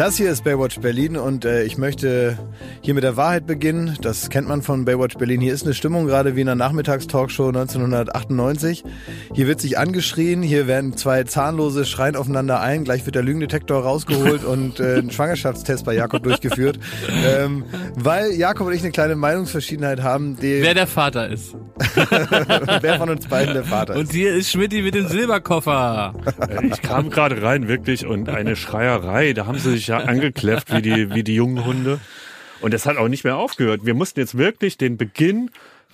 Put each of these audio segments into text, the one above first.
Das hier ist Baywatch Berlin und äh, ich möchte hier mit der Wahrheit beginnen. Das kennt man von Baywatch Berlin. Hier ist eine Stimmung gerade wie in einer Nachmittagstalkshow 1998. Hier wird sich angeschrien, hier werden zwei Zahnlose schreien aufeinander ein. Gleich wird der Lügendetektor rausgeholt und äh, ein Schwangerschaftstest bei Jakob durchgeführt. Ähm, weil Jakob und ich eine kleine Meinungsverschiedenheit haben. Die Wer der Vater ist. wer von uns beiden der Vater ist. Und hier ist Schmidti mit dem Silberkoffer. Äh, Ich kam gerade rein, wirklich, und eine Schreierei. Da haben sie sich ja angekläfft wie die, wie die jungen Hunde. Und das hat auch nicht mehr aufgehört. Wir mussten jetzt wirklich den Beginn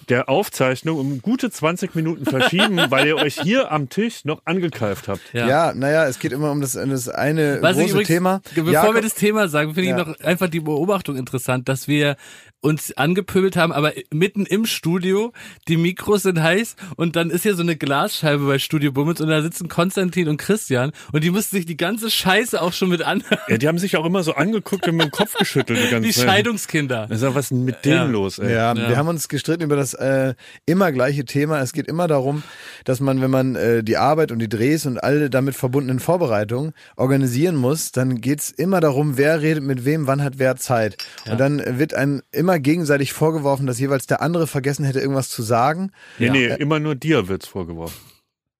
der Aufzeichnung um gute 20 Minuten verschieben, weil ihr euch hier am Tisch noch angekeift habt. Ja. Ja, naja, es geht immer um das, das eine Was große übrigens, Thema. Bevor Jakob- wir das Thema sagen, finde Ja. ich noch einfach die Beobachtung interessant, dass wir uns angepöbelt haben, aber mitten im Studio, die Mikros sind heiß und dann ist hier so eine Glasscheibe bei Studio Bummels und da sitzen Konstantin und Christian und die mussten sich die ganze Scheiße auch schon mit an, Ja, die haben sich auch immer so angeguckt und mit dem Kopf geschüttelt. Die, ganze die. Scheidungskinder. Sag, was ist denn mit denen Ja. los, ey? Ja, Ja. wir haben uns gestritten über das äh, immer gleiche Thema. Es geht immer darum, dass man, wenn man äh, die Arbeit und die Drehs und alle damit verbundenen Vorbereitungen organisieren muss, dann geht's immer darum, wer redet mit wem, wann hat wer Zeit. Und dann wird einem immer gegenseitig vorgeworfen, dass jeweils der andere vergessen hätte, irgendwas zu sagen. Nee, nee, immer nur dir wird's vorgeworfen.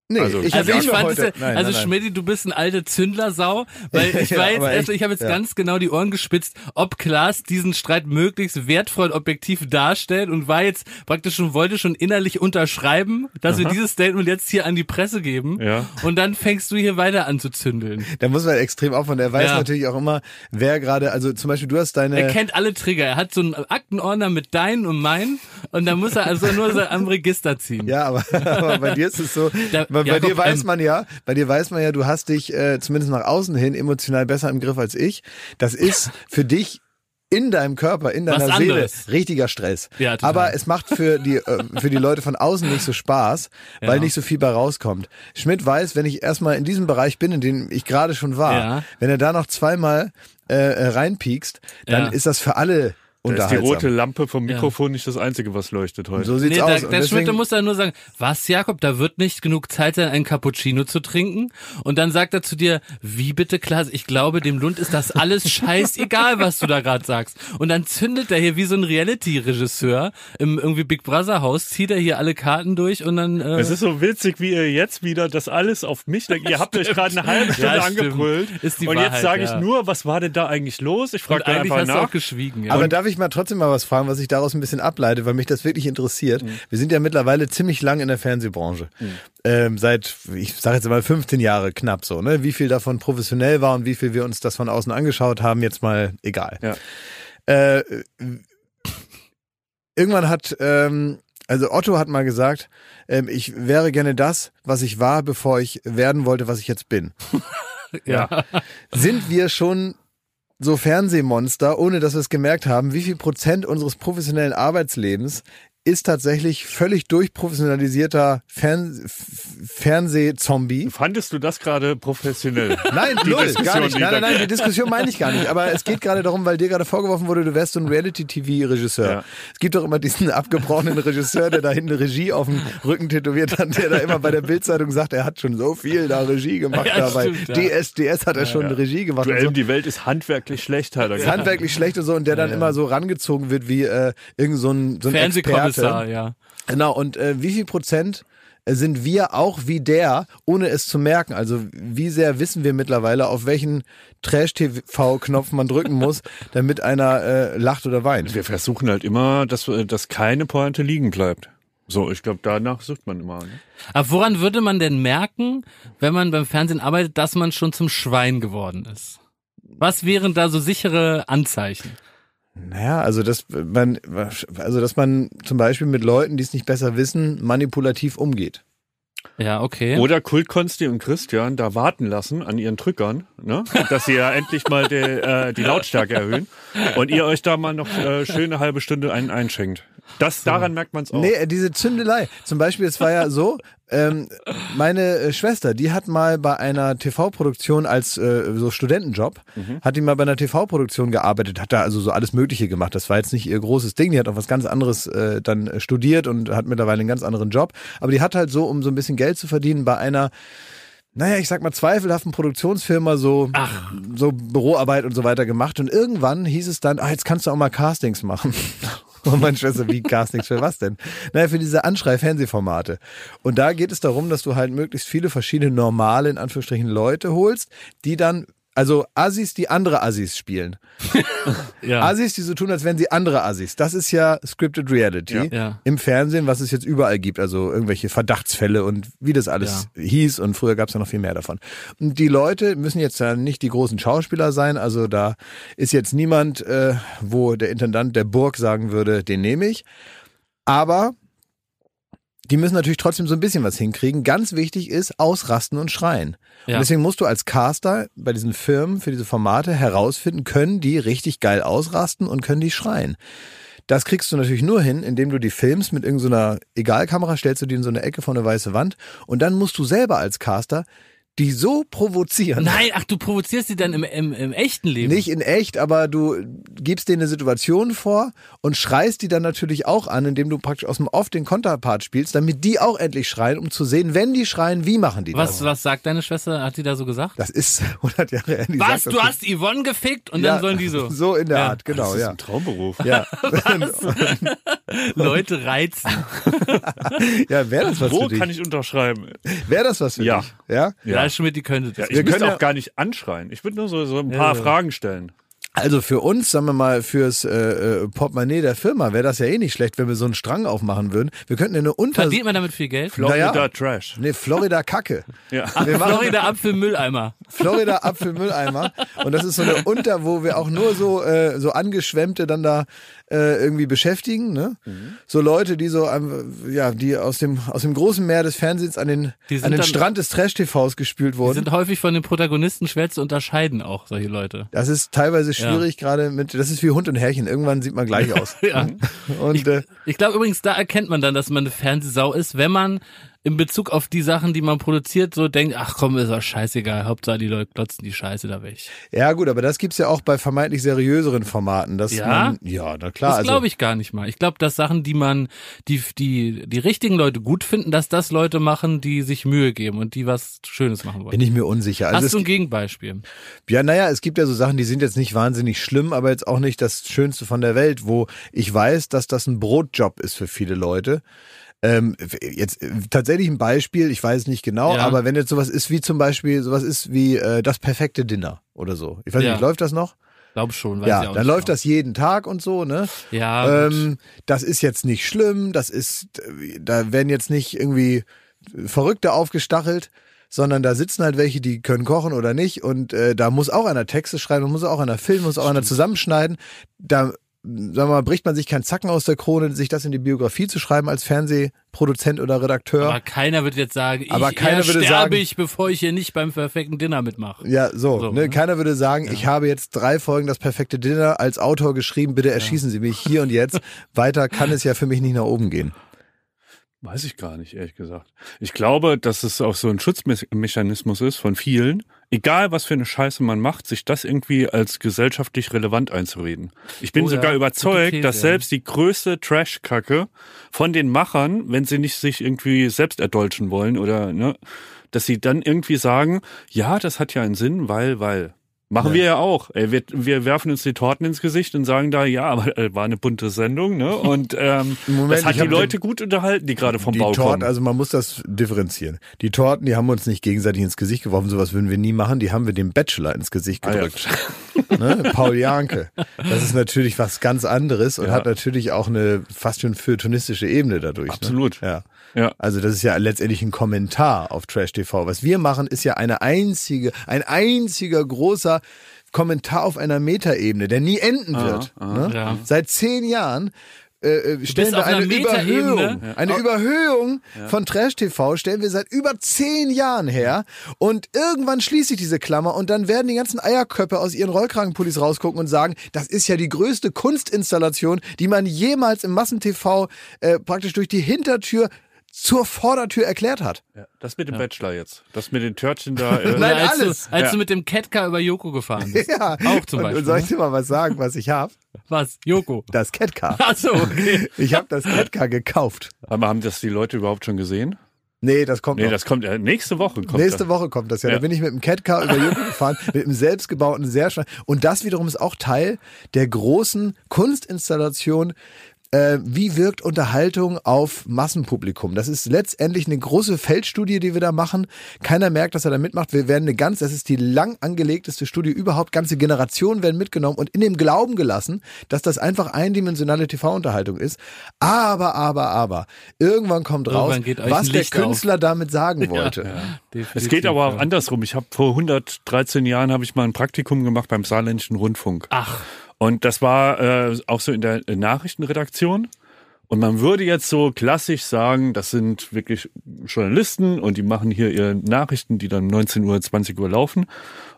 Nee, Also- ich, Also ich fand es, heute, ja- nein, also. Schmidti, du bist ein alte Zündlersau, weil ich war jetzt echt, ich habe jetzt ja. ganz genau die Ohren gespitzt, ob Klaas diesen Streit möglichst wertvoll und objektiv darstellt und war jetzt praktisch schon, wollte schon innerlich unterschreiben, dass wir dieses Statement jetzt hier an die Presse geben. Ja. Und dann fängst du hier weiter an zu zündeln. Da muss man extrem aufhören. Er weiß Ja. natürlich auch immer, wer gerade, also zum Beispiel du hast deine... Er kennt alle Trigger. Er hat so einen Aktenordner mit deinen und meinen und da muss er also nur am Register ziehen. Ja, aber, aber bei dir ist es so, Da- bei, bei Jakob, dir weiß ähm, man ja, bei dir weiß man ja, du hast dich äh, zumindest nach außen hin emotional besser im Griff als ich. Das ist für dich in deinem Körper, in deiner Was Seele anderes. richtiger Stress. Ja, total. Aber es macht für die äh, für die Leute von außen nicht so Spaß, weil Ja. nicht so viel bei rauskommt. Schmidt weiß, wenn ich erstmal in diesem Bereich bin, in dem ich gerade schon war, Ja. wenn er da noch zweimal äh, äh, reinpiekst, dann Ja. ist das für alle Da ist die rote Lampe vom Mikrofon nicht das Einzige, was leuchtet heute. so sieht's Nee, aus. der, Und der deswegen- Schmidt muss dann nur sagen, was Jakob, da wird nicht genug Zeit sein, einen Cappuccino zu trinken. Und dann sagt er zu dir, wie bitte Klaas, ich glaube, dem Lund ist das alles scheißegal, was du da gerade sagst. Und dann zündet er hier wie so ein Reality-Regisseur im irgendwie Big Brother Haus, zieht er hier alle Karten durch und dann... Äh, Es ist so witzig, wie ihr jetzt wieder das alles auf mich denkt. Ihr habt euch gerade eine halbe Stunde Ja, angebrüllt. Ist die und jetzt Wahrheit, sage ich ja. nur, was war denn da eigentlich los? Ich frage einfach hast du nach. auch geschwiegen. Ja. Aber darf ich mal trotzdem mal was fragen, was ich daraus ein bisschen ableite, weil mich das wirklich interessiert. Wir sind ja mittlerweile ziemlich lang in der Fernsehbranche. Ähm, seit, ich sage jetzt mal 15 Jahre knapp so, ne? Wie viel davon professionell war und wie viel wir uns das von außen angeschaut haben, jetzt mal egal. Ja. Äh, irgendwann hat, ähm, also Otto hat mal gesagt, ähm, ich wäre gerne das, was ich war, bevor ich werden wollte, was ich jetzt bin. ja. Sind wir schon so Fernsehmonster, ohne dass wir es gemerkt haben, wie viel Prozent unseres professionellen Arbeitslebens ist tatsächlich völlig durchprofessionalisierter Fern Fernsehzombie. Fandest du das gerade professionell? Nein, Die null, Diskussion, gar nicht. Nein, nein, nein, die Diskussion meine ich gar nicht. Aber es geht gerade darum, weil dir gerade vorgeworfen wurde, du wärst so ein Reality-TV-Regisseur. Ja. Es gibt doch immer diesen abgebrochenen Regisseur, der da hinten Regie auf dem Rücken tätowiert hat, der da immer bei der Bildzeitung sagt, er hat schon so viel da Regie gemacht. Ja, dabei. stimmt, ja. DSDS hat er schon Regie gemacht. und Duell so. die Welt ist handwerklich schlecht, hat er gesagt. handwerklich schlecht und so und der dann immer so rangezogen wird wie äh, irgend so ein, so ein Fernsehkommissar, Experte. ja. Genau, und äh, wie viel Prozent äh, sind wir auch wie der, ohne es zu merken? Also wie sehr wissen wir mittlerweile, auf welchen Trash-TV-Knopf man drücken muss, damit einer äh, lacht oder weint? Wir versuchen halt immer, dass, äh, dass keine Pointe liegen bleibt. So, ich glaube, danach sucht man immer. Ne? Aber woran würde man denn merken, wenn man beim Fernsehen arbeitet, dass man schon zum Schwein geworden ist? Was wären da so sichere Anzeichen? Naja, also dass man, also dass man zum Beispiel mit Leuten, die es nicht besser wissen, manipulativ umgeht. Ja, okay. Oder Kultkonsti und Christian da warten lassen an ihren Drückern, ne? dass sie ja endlich mal die, äh, die Lautstärke erhöhen und ihr euch da mal noch äh, schön eine halbe Stunde einen einschenkt. Das, daran merkt man es auch. Nee, äh, diese Zündelei. Zum Beispiel, es war ja so, ähm, meine äh, Schwester, die hat mal bei einer TV-Produktion als äh, so Studentenjob, hat die mal bei einer TV-Produktion gearbeitet, hat da also so alles Mögliche gemacht. Das war jetzt nicht ihr großes Ding, die hat auch was ganz anderes äh, dann äh, studiert und hat mittlerweile einen ganz anderen Job. Aber die hat halt so, um so ein bisschen Geld zu verdienen, bei einer naja, ich sag mal, zweifelhaften Produktionsfirma so, so Büroarbeit und so weiter gemacht. Und irgendwann hieß es dann, ah, jetzt kannst du auch mal Castings machen. Und meine Schwester, wie Castings für was denn? Naja, für diese Anschrei-Fernsehformate. Und da geht es darum, dass du halt möglichst viele verschiedene normale, in Anführungsstrichen, Leute holst, die dann also Assis, die andere Assis spielen. Ja. Assis, die so tun, als wären sie andere Assis. Das ist ja Scripted Reality Ja. im Fernsehen, was es jetzt überall gibt. Also irgendwelche Verdachtsfälle und wie das alles hieß. Und früher gab es ja noch viel mehr davon. Und die Leute müssen jetzt ja nicht die großen Schauspieler sein. Also da ist jetzt niemand, äh, wo der Intendant der Burg sagen würde, den nehme ich. Aber die müssen natürlich trotzdem so ein bisschen was hinkriegen. Ganz wichtig ist ausrasten und schreien. Ja. Und deswegen musst du als Caster bei diesen Firmen für diese Formate herausfinden, können die richtig geil ausrasten und können die schreien. Das kriegst du natürlich nur hin, indem du die filmst mit irgendeiner Egalkamera, stellst du die in so eine Ecke vor eine weiße Wand und dann musst du selber als Caster die so provozieren. Nein, ach, du provozierst sie dann im, im, im echten Leben. Nicht in echt, aber du gibst denen eine Situation vor und schreist die dann natürlich auch an, indem du praktisch aus dem Off den Konterpart spielst, damit die auch endlich schreien, um zu sehen, wenn die schreien, wie machen die Was, das? was sagt deine Schwester? Hat die da so gesagt? Das ist 100 Jahre her. Was? sagt Du hast Yvonne gefickt und Ja, dann sollen die so So in der Ja. Art, genau, das ist ja. ein Traumberuf. Ja, Leute reizen. ja wäre das was Wo für dich? kann ich unterschreiben? Wäre das was für Ja. dich? Ja. Ja, Schmidt, die könnte das. Ja, ich können auch gar nicht anschreien. Ich würde nur so, so ein paar. Fragen stellen. Also für uns, sagen wir mal, fürs äh, äh, Portemonnaie der Firma wäre das ja eh nicht schlecht, wenn wir so einen Strang aufmachen würden. Wir könnten ja eine Unter... Verdient man damit viel Geld? Florida Naja. Trash. Nee, Florida Kacke. Ja. Wir machen Florida Apfelmülleimer. Florida Apfelmülleimer. Und das ist so eine Unter, wo wir auch nur so, äh, so angeschwemmte dann da äh, irgendwie beschäftigen. Ne? So Leute, die so, ähm, ja, die aus dem, aus dem großen Meer des Fernsehens an den, Die sind an den dann- Strand des Trash-TVs gespült Die wurden. sind häufig von den Protagonisten schwer zu unterscheiden, auch solche Leute. Das ist teilweise schwierig, gerade mit, das ist wie Hund und Härchen. Irgendwann sieht man gleich aus. Ja. Und äh, Ich glaube übrigens, da erkennt man dann, dass man eine Fernsehsau ist, wenn man in Bezug auf die Sachen, die man produziert, so denkt, ach komm, ist doch scheißegal, Hauptsache die Leute klotzen die Scheiße da weg. ja gut, aber das gibt's ja auch bei vermeintlich seriöseren Formaten. Dass Ja? Man, ja, na klar. Das also, glaube ich gar nicht mal. Ich glaube, dass Sachen, die man, die, die, die richtigen Leute gut finden, dass das Leute machen, die sich Mühe geben und die was Schönes machen wollen. bin ich mir unsicher. Also Hast du ein Gegenbeispiel? Ja, naja, es gibt ja so Sachen, die sind jetzt nicht wahnsinnig schlimm, aber jetzt auch nicht das Schönste von der Welt, wo ich weiß, dass das ein Brotjob ist für viele Leute. Ähm, jetzt äh, tatsächlich ein Beispiel, ich weiß nicht genau, Ja. aber wenn jetzt sowas ist wie zum Beispiel, sowas ist wie äh, das perfekte Dinner oder so. Ich weiß Ja. nicht, läuft das noch? Glaub schon, weiß ja, dann nicht läuft genau. das jeden Tag und so, ne? Ja. Ähm, das ist jetzt nicht schlimm, das ist, da werden jetzt nicht irgendwie Verrückte aufgestachelt, sondern da sitzen halt welche, die können kochen oder nicht und äh, da muss auch einer Texte schreiben, muss auch einer filmen, muss auch einer zusammenschneiden. Da sagen wir mal, bricht man sich keinen Zacken aus der Krone, sich das in die Biografie zu schreiben als Fernsehproduzent oder Redakteur. aber keiner würde jetzt sagen, ich Aber keiner würde sterbe sagen- ich, bevor ich hier nicht beim perfekten Dinner mitmache. ja, so. So, ne? ne? Keiner würde sagen, ich habe jetzt drei Folgen das perfekte Dinner als Autor geschrieben, bitte erschießen Sie mich hier und jetzt. Weiter kann es ja für mich nicht nach oben gehen. Weiß ich gar nicht, ehrlich gesagt. Ich glaube, dass es auch so ein Schutzmechanismus ist von vielen, egal was für eine Scheiße man macht, sich das irgendwie als gesellschaftlich relevant einzureden. Ich bin Oh ja, sogar gute überzeugt, dass ja. selbst die größte Trash-Kacke von den Machern, wenn sie nicht sich irgendwie selbst erdolchen wollen oder, ne, dass sie dann irgendwie sagen, ja, das hat ja einen Sinn, weil, weil. Machen Ja. wir ja auch. Ey, wir, wir werfen uns die Torten ins Gesicht und sagen da, ja, aber äh, war eine bunte Sendung, ne? Und ähm, Moment, das hat die Leute gut unterhalten, die gerade vom die Bau Torten, kommen. also man muss das differenzieren. Die Torten, die haben uns nicht gegenseitig ins Gesicht geworfen, sowas würden wir nie machen. Die haben wir dem Bachelor ins Gesicht Ah, ja. gedrückt. ne? Paul Janke. Das ist natürlich was ganz anderes und Ja. hat natürlich auch eine fast schon feuilletonistische Ebene dadurch. Absolut. Ne? Ja. Ja. Also das ist ja letztendlich ein Kommentar auf Trash TV. Was wir machen, ist ja eine einzige, ein einziger großer Kommentar auf einer Metaebene, der nie enden wird. ne? Ja. Seit zehn Jahren äh, äh, stellen wir eine. Überhöhung, eine Überhöhung von Trash TV stellen wir seit über zehn Jahren her und irgendwann schließt sich diese Klammer und dann werden die ganzen Eierköpfe aus ihren Rollkragenpullis rausgucken und sagen, das ist ja die größte Kunstinstallation, die man jemals im Massentv äh, praktisch durch die Hintertür zur Vordertür erklärt hat. Ja, das mit dem Bachelor jetzt. Das mit den Törtchen da. Äh, Nein, als alles. Du, als Ja. du mit dem Catcar über Joko gefahren bist. Ja, Auch zum Beispiel. Und soll ich ne? dir mal was sagen, was ich habe? Was? Joko. Das Catcar. Ach so, okay. Ich habe das Catcar gekauft. aber haben das die Leute überhaupt schon gesehen? Nee, das kommt Nee, noch. das kommt ja nächste Woche. Kommt Nächste das. Woche kommt das ja. Ja. Da bin ich mit dem Catcar über Joko gefahren, mit einem selbstgebauten, sehr schnell. Und das wiederum ist auch Teil der großen Kunstinstallation. Äh, wie wirkt Unterhaltung auf Massenpublikum? Das ist letztendlich eine große Feldstudie, die wir da machen. Keiner merkt, dass er da mitmacht. Wir werden eine ganz, das ist die lang angelegteste Studie überhaupt. Ganze Generationen werden mitgenommen und in dem Glauben gelassen, dass das einfach eindimensionale TV-Unterhaltung ist. Aber, aber, aber, irgendwann kommt raus, Irgendwann was der Licht auf. Künstler damit sagen wollte. Es geht aber auch ja. andersrum. Ich habe vor 113 Jahren habe ich mal ein Praktikum gemacht beim Saarländischen Rundfunk. Ach, Und das war äh, auch so in der Nachrichtenredaktion. Und man würde jetzt so klassisch sagen, das sind wirklich Journalisten und die machen hier ihre Nachrichten, die dann 19 Uhr, 20 Uhr laufen.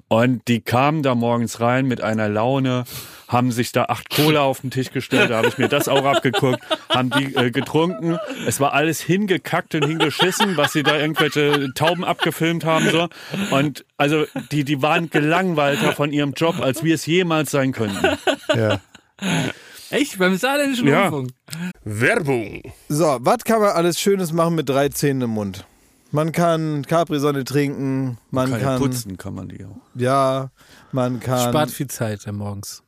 Und die kamen da morgens rein mit einer Laune, haben sich da acht Cola auf den Tisch gestellt, da habe ich mir das auch abgeguckt, haben die äh, getrunken. Es war alles hingekackt und hingeschissen, was sie da irgendwelche Tauben abgefilmt haben. so. Und also die, die waren gelangweilter von ihrem Job, als wir es jemals sein könnten. Ja. echt? Beim Saarländischen Ja. Rundfunk? Werbung. So, was kann man alles Schönes machen mit drei Zähnen im Mund? Man kann Capri-Sonne trinken, man Kann ja kann, putzen kann man die auch. ja, man kann, Spart viel Zeit morgens.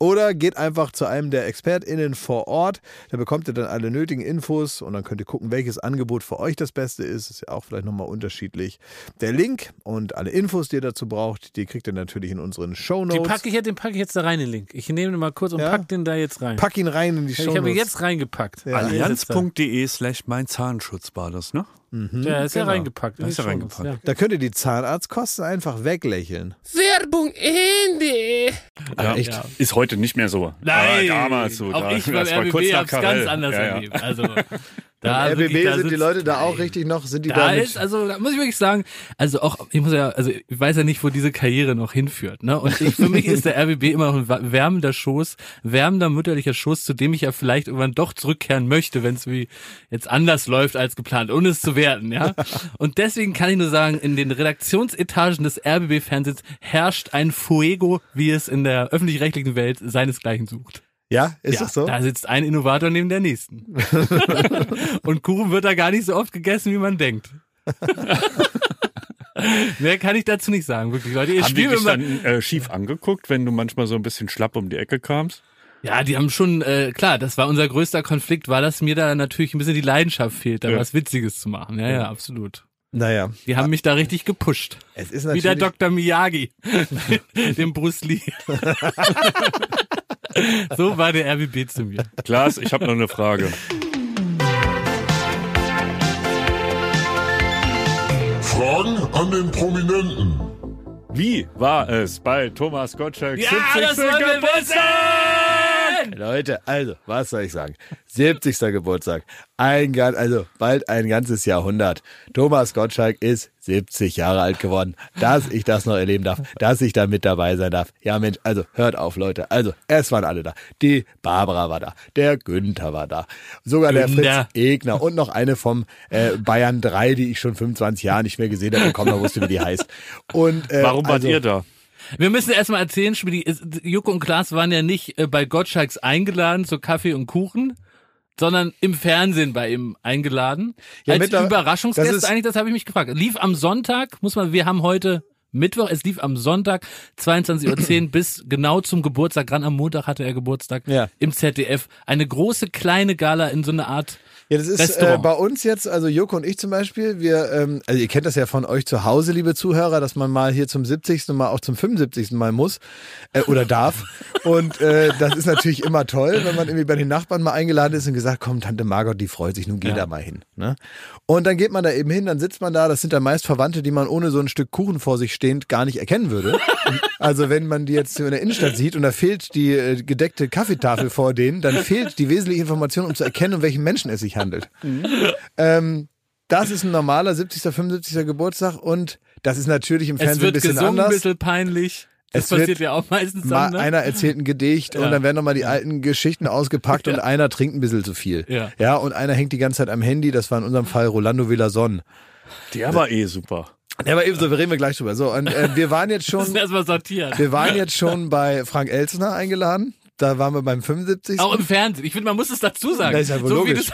Oder geht einfach zu einem der ExpertInnen vor Ort. Da bekommt ihr dann alle nötigen Infos und dann könnt ihr gucken, welches Angebot für euch das Beste ist. Ist ja auch vielleicht nochmal unterschiedlich. Der Link und alle Infos, die ihr dazu braucht, die kriegt ihr natürlich in unseren Den Shownotes. packe ich, jetzt- den packe ich jetzt da rein, den Link. Ich nehme den mal kurz und Ja? pack den da jetzt rein. Pack ihn rein in die ich habe ihn jetzt reingepackt. Ja. Allianz.de slash mein Zahnschutz war das, ne? Ja, ist ja genau. reingepackt. Da ist er schon reingepackt. was, Da könnt ihr die Zahnarztkosten einfach weglächeln. Werbung Ende. Ja, echt? Ja. Ist heute nicht mehr so. Nein, Aber damals so. auch da, ich beim das war kurz RBB nach hab's ganz anders Ja, ja. erlebt. Also, da wirklich, RBB da sind die Leute da auch richtig noch, sind die da, Da ist, also da muss ich wirklich sagen, also auch, ich muss ja, also ich weiß ja nicht, wo diese Karriere noch hinführt, ne? Und ich, für mich ist der RBB immer noch ein wärmender Schoß, wärmender mütterlicher Schoß, zu dem ich ja vielleicht irgendwann doch zurückkehren möchte, wenn es wie jetzt anders läuft als geplant, ohne es zu werten, ja? Und deswegen kann ich nur sagen, in den Redaktionsetagen des RBB-Fernsehens herrscht ein Fuego, wie es in der öffentlich-rechtlichen Welt seinesgleichen sucht. Ja, ist ja, das so? Da sitzt ein Innovator neben der nächsten. Und Kuchen wird da gar nicht so oft gegessen, wie man denkt. Mehr kann ich dazu nicht sagen, wirklich, Leute. Ihr Haben die spielt dich immer. dann äh, schief angeguckt, wenn du manchmal so ein bisschen schlapp um die Ecke kamst? Ja, die haben schon, äh, klar, das war unser größter Konflikt, war, dass mir da natürlich ein bisschen die Leidenschaft fehlt, da Ja. was Witziges zu machen. Ja, ja, absolut. Naja, Die haben mich da richtig gepusht. es ist Wie der natürlich... Dr. Miyagi, dem Bruce Lee. So war der RBB zu mir. Klaas, ich habe noch eine Frage. Fragen an den Prominenten. Wie war es bei Thomas Gottschalks Ja, 70. das wollen wir Geburtstag? wissen! Leute, also, was soll ich sagen? 70. Geburtstag. Ein, gan- also bald ein ganzes Jahrhundert. Thomas Gottschalk ist 70 Jahre alt geworden. Dass ich das noch erleben darf, dass ich da mit dabei sein darf. Ja, Mensch, also hört auf, Leute. Also, es waren alle da. Die Barbara war da. Der Günther war da. Sogar der Günther. Fritz Egner und noch eine vom äh, Bayern 3, die ich schon 25 Jahre nicht mehr gesehen habe und kaum noch wusste, wie die heißt. Und, äh, Warum wart also, ihr da? Wir müssen erstmal erzählen, Schmidi, Joko und Klaas waren ja nicht äh, bei Gottschalks eingeladen zu Kaffee und Kuchen, sondern im Fernsehen bei ihm eingeladen. Ja, Als Überraschungsgäste eigentlich, das habe ich mich gefragt. Lief am Sonntag, muss man, wir haben heute Mittwoch, es lief am Sonntag 22.10 Uhr bis genau zum Geburtstag, gerade am Montag hatte er Geburtstag Ja. im ZDF. Eine große kleine Gala in so einer Art Ja, das ist äh, bei uns jetzt, also Joko und ich zum Beispiel, wir, ähm, also ihr kennt das ja von euch zu Hause, liebe Zuhörer, dass man mal hier zum 70. und mal auch zum 75. Mal muss äh, oder darf. Und äh, das ist natürlich immer toll, wenn man irgendwie bei den Nachbarn mal eingeladen ist und gesagt, komm, Tante Margot, die freut sich, nun geh Ja. da mal hin. Ne? Und dann geht man da eben hin, dann sitzt man da, das sind dann meist Verwandte, die man ohne so ein Stück Kuchen vor sich stehend gar nicht erkennen würde. Also wenn man die jetzt in der Innenstadt sieht und da fehlt die äh, gedeckte Kaffeetafel vor denen, dann fehlt die wesentliche Information, um zu erkennen, um welchen Menschen es sich handelt. Ähm, das ist ein normaler 70., 75. Geburtstag und das ist natürlich im Es Fernsehen ein wird bisschen gesungen, ein anders. bisschen peinlich. Das Es wird passiert ja auch meistens Mal dann, ne? einer erzählt ein Gedicht Ja. und dann werden nochmal die alten Geschichten ausgepackt und einer trinkt ein bisschen zu viel. Ja. ja, und einer hängt die ganze Zeit am Handy, das war in unserem Fall Rolando Villason. Der war eh super. Der war eben so, wir reden wir gleich drüber. So, und äh, wir waren jetzt schon, erstmal sortiert. wir waren jetzt schon bei Frank Elsner eingeladen. Da waren wir beim 75. Auch im Fernsehen. Ich finde, man muss es dazu sagen. Das ist ja wohl so wie du logisch.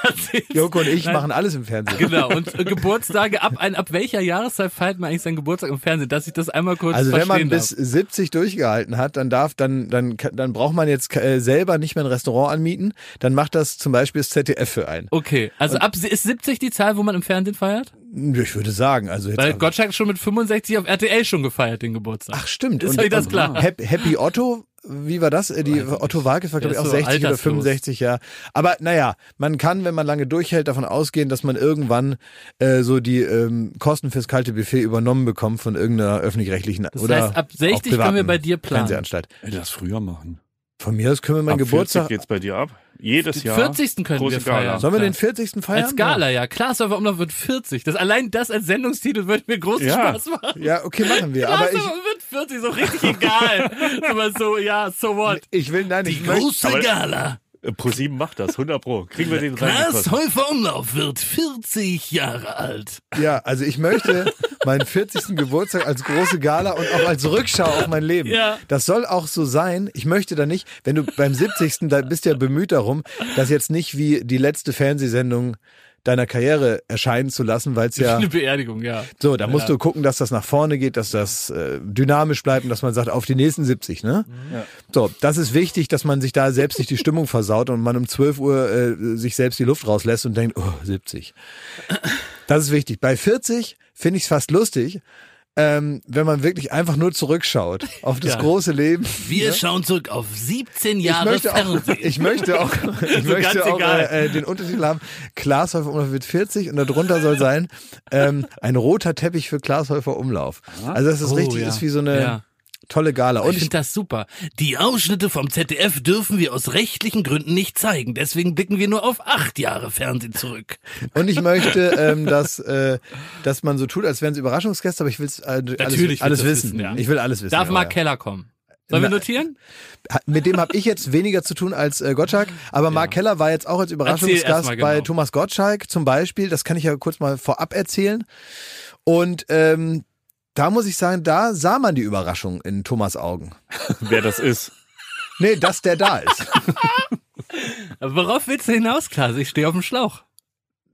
Joko und ich Nein. machen alles im Fernsehen. Genau, und äh, Geburtstage, ab, ein, ab welcher Jahreszeit feiert man eigentlich seinen Geburtstag im Fernsehen? Dass ich das einmal kurz Also wenn man verstehen bis darf. 70 durchgehalten hat, dann darf, dann, dann, dann braucht man jetzt äh, selber nicht mehr ein Restaurant anmieten. Dann macht das zum Beispiel das ZDF für einen. Okay, also ab ist 70 die Zahl, wo man im Fernsehen feiert? Ich würde sagen, also jetzt. Weil Gottschalk schon mit 65 auf RTL schon gefeiert, den Geburtstag. Ach stimmt. Ist euch das klar? Happy Otto, wie war das? Äh, Die Otto Walkes war glaube ich auch so 60 oder alterslos. 65, ja. Aber naja, man kann, wenn man lange durchhält, davon ausgehen, dass man irgendwann äh, so die ähm, Kosten fürs kalte Buffet übernommen bekommt von irgendeiner öffentlich-rechtlichen Das oder heißt, ab auch 60 können wir bei dir planen. Fernsehanstalt. Ey, das früher machen. Von mir aus können wir meinen Ab Geburtstag. 40 geht's bei dir ab. Jedes Den Jahr. 40. können wir Gala. feiern. Sollen wir Klar. den 40. feiern? Als Gala, ja. Klaas Umlauf wird 40. Das allein das als Sendungstitel würde mir großen Ja. Spaß machen. Ja, okay, machen wir. Aber ich, wird 40, so richtig egal. Aber so, ja, so what? ich will, nein, ich möchte, große Gala. Äh, ProSieben macht das, 100 Pro. Kriegen wir den Klaas reingekostet. Häufer Umlauf wird 40 Jahre alt. ja, also ich möchte meinen 40. Geburtstag als große Gala und auch als Rückschau auf mein Leben. Ja. Das soll auch so sein. Ich möchte da nicht, wenn du beim 70. da bist du ja bemüht darum, das jetzt nicht wie die letzte Fernsehsendung deiner Karriere erscheinen zu lassen, weil es ja Eine Beerdigung, ja. so, da musst Ja. du gucken, dass das nach vorne geht, dass das äh, dynamisch bleibt und dass man sagt, auf die nächsten 70, ne? So, das ist wichtig, dass man sich da selbst nicht die Stimmung versaut und man um 12 Uhr äh, sich selbst die Luft rauslässt und denkt, oh, 70. Das ist wichtig. Bei 40 finde ich es fast lustig, ähm, wenn man wirklich einfach nur zurückschaut auf das Ja. große Leben. Wir schauen zurück auf 17 Ich Jahre möchte, auch, Fernsehen. ich möchte auch, ich möchte ganz auch äh, äh, den Untertitel haben, Klaas Häufer Umlauf wird 40 und darunter soll sein, ähm, ein roter Teppich für Klaas Häufer Umlauf. Also dass es Oh, richtig ja. ist wie so eine Ja. Tolle Gala. Und ich finde das super. Die Ausschnitte vom ZDF dürfen wir aus rechtlichen Gründen nicht zeigen. Deswegen blicken wir nur auf acht Jahre Fernsehen zurück. und ich möchte, ähm, dass, äh, dass man so tut, als wären es Überraschungsgäste, aber ich will es äh, alles, Natürlich alles wissen. wissen, ja. Ich will alles wissen. Darf ja, Mark ja. Keller kommen? Sollen wir notieren? Mit dem habe ich jetzt weniger zu tun als äh, Gottschalk, aber Mark Keller war jetzt auch als Überraschungsgast genau. bei Thomas Gottschalk zum Beispiel. Das kann ich ja kurz mal vorab erzählen. Und ähm, da muss ich sagen, da sah man die Überraschung in Thomas Augen. Wer das ist. Nee, dass der da ist. Worauf willst du hinaus, Klaas? Ich stehe auf dem Schlauch.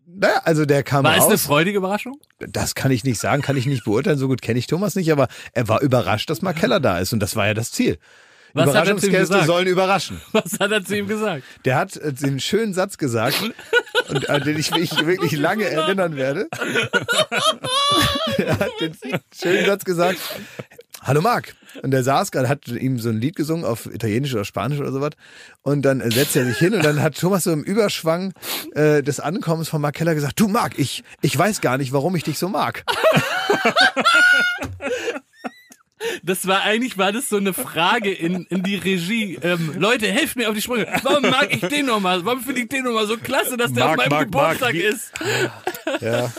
naja, also der kam War es eine raus. freudige Überraschung? Das kann ich nicht sagen, kann ich nicht beurteilen. So gut kenne ich Thomas nicht, aber er war überrascht, dass Mark Keller da ist. Und das war ja das Ziel. Was hat er zu ihm Überraschungsgäste gesagt? sollen überraschen. Was hat er zu ihm gesagt? Der hat äh, den schönen Satz gesagt, und an den ich mich wirklich lange erinnern werde. er hat den schönen Satz gesagt. Hallo Marc. Und der saß gerade, hat ihm so ein Lied gesungen auf Italienisch oder Spanisch oder sowas. Und dann äh, setzt er sich hin und dann hat Thomas so im Überschwang äh, des Ankommens von Mark Keller gesagt, du Marc, ich, ich weiß gar nicht, warum ich dich so mag. Das war eigentlich, war das so eine Frage in, in die Regie. Ähm, Leute, helft mir auf die Sprünge. Warum mag ich den nochmal? Warum finde ich den nochmal so klasse, dass der Marc, auf meinem Marc, Geburtstag wie- ist? Ja.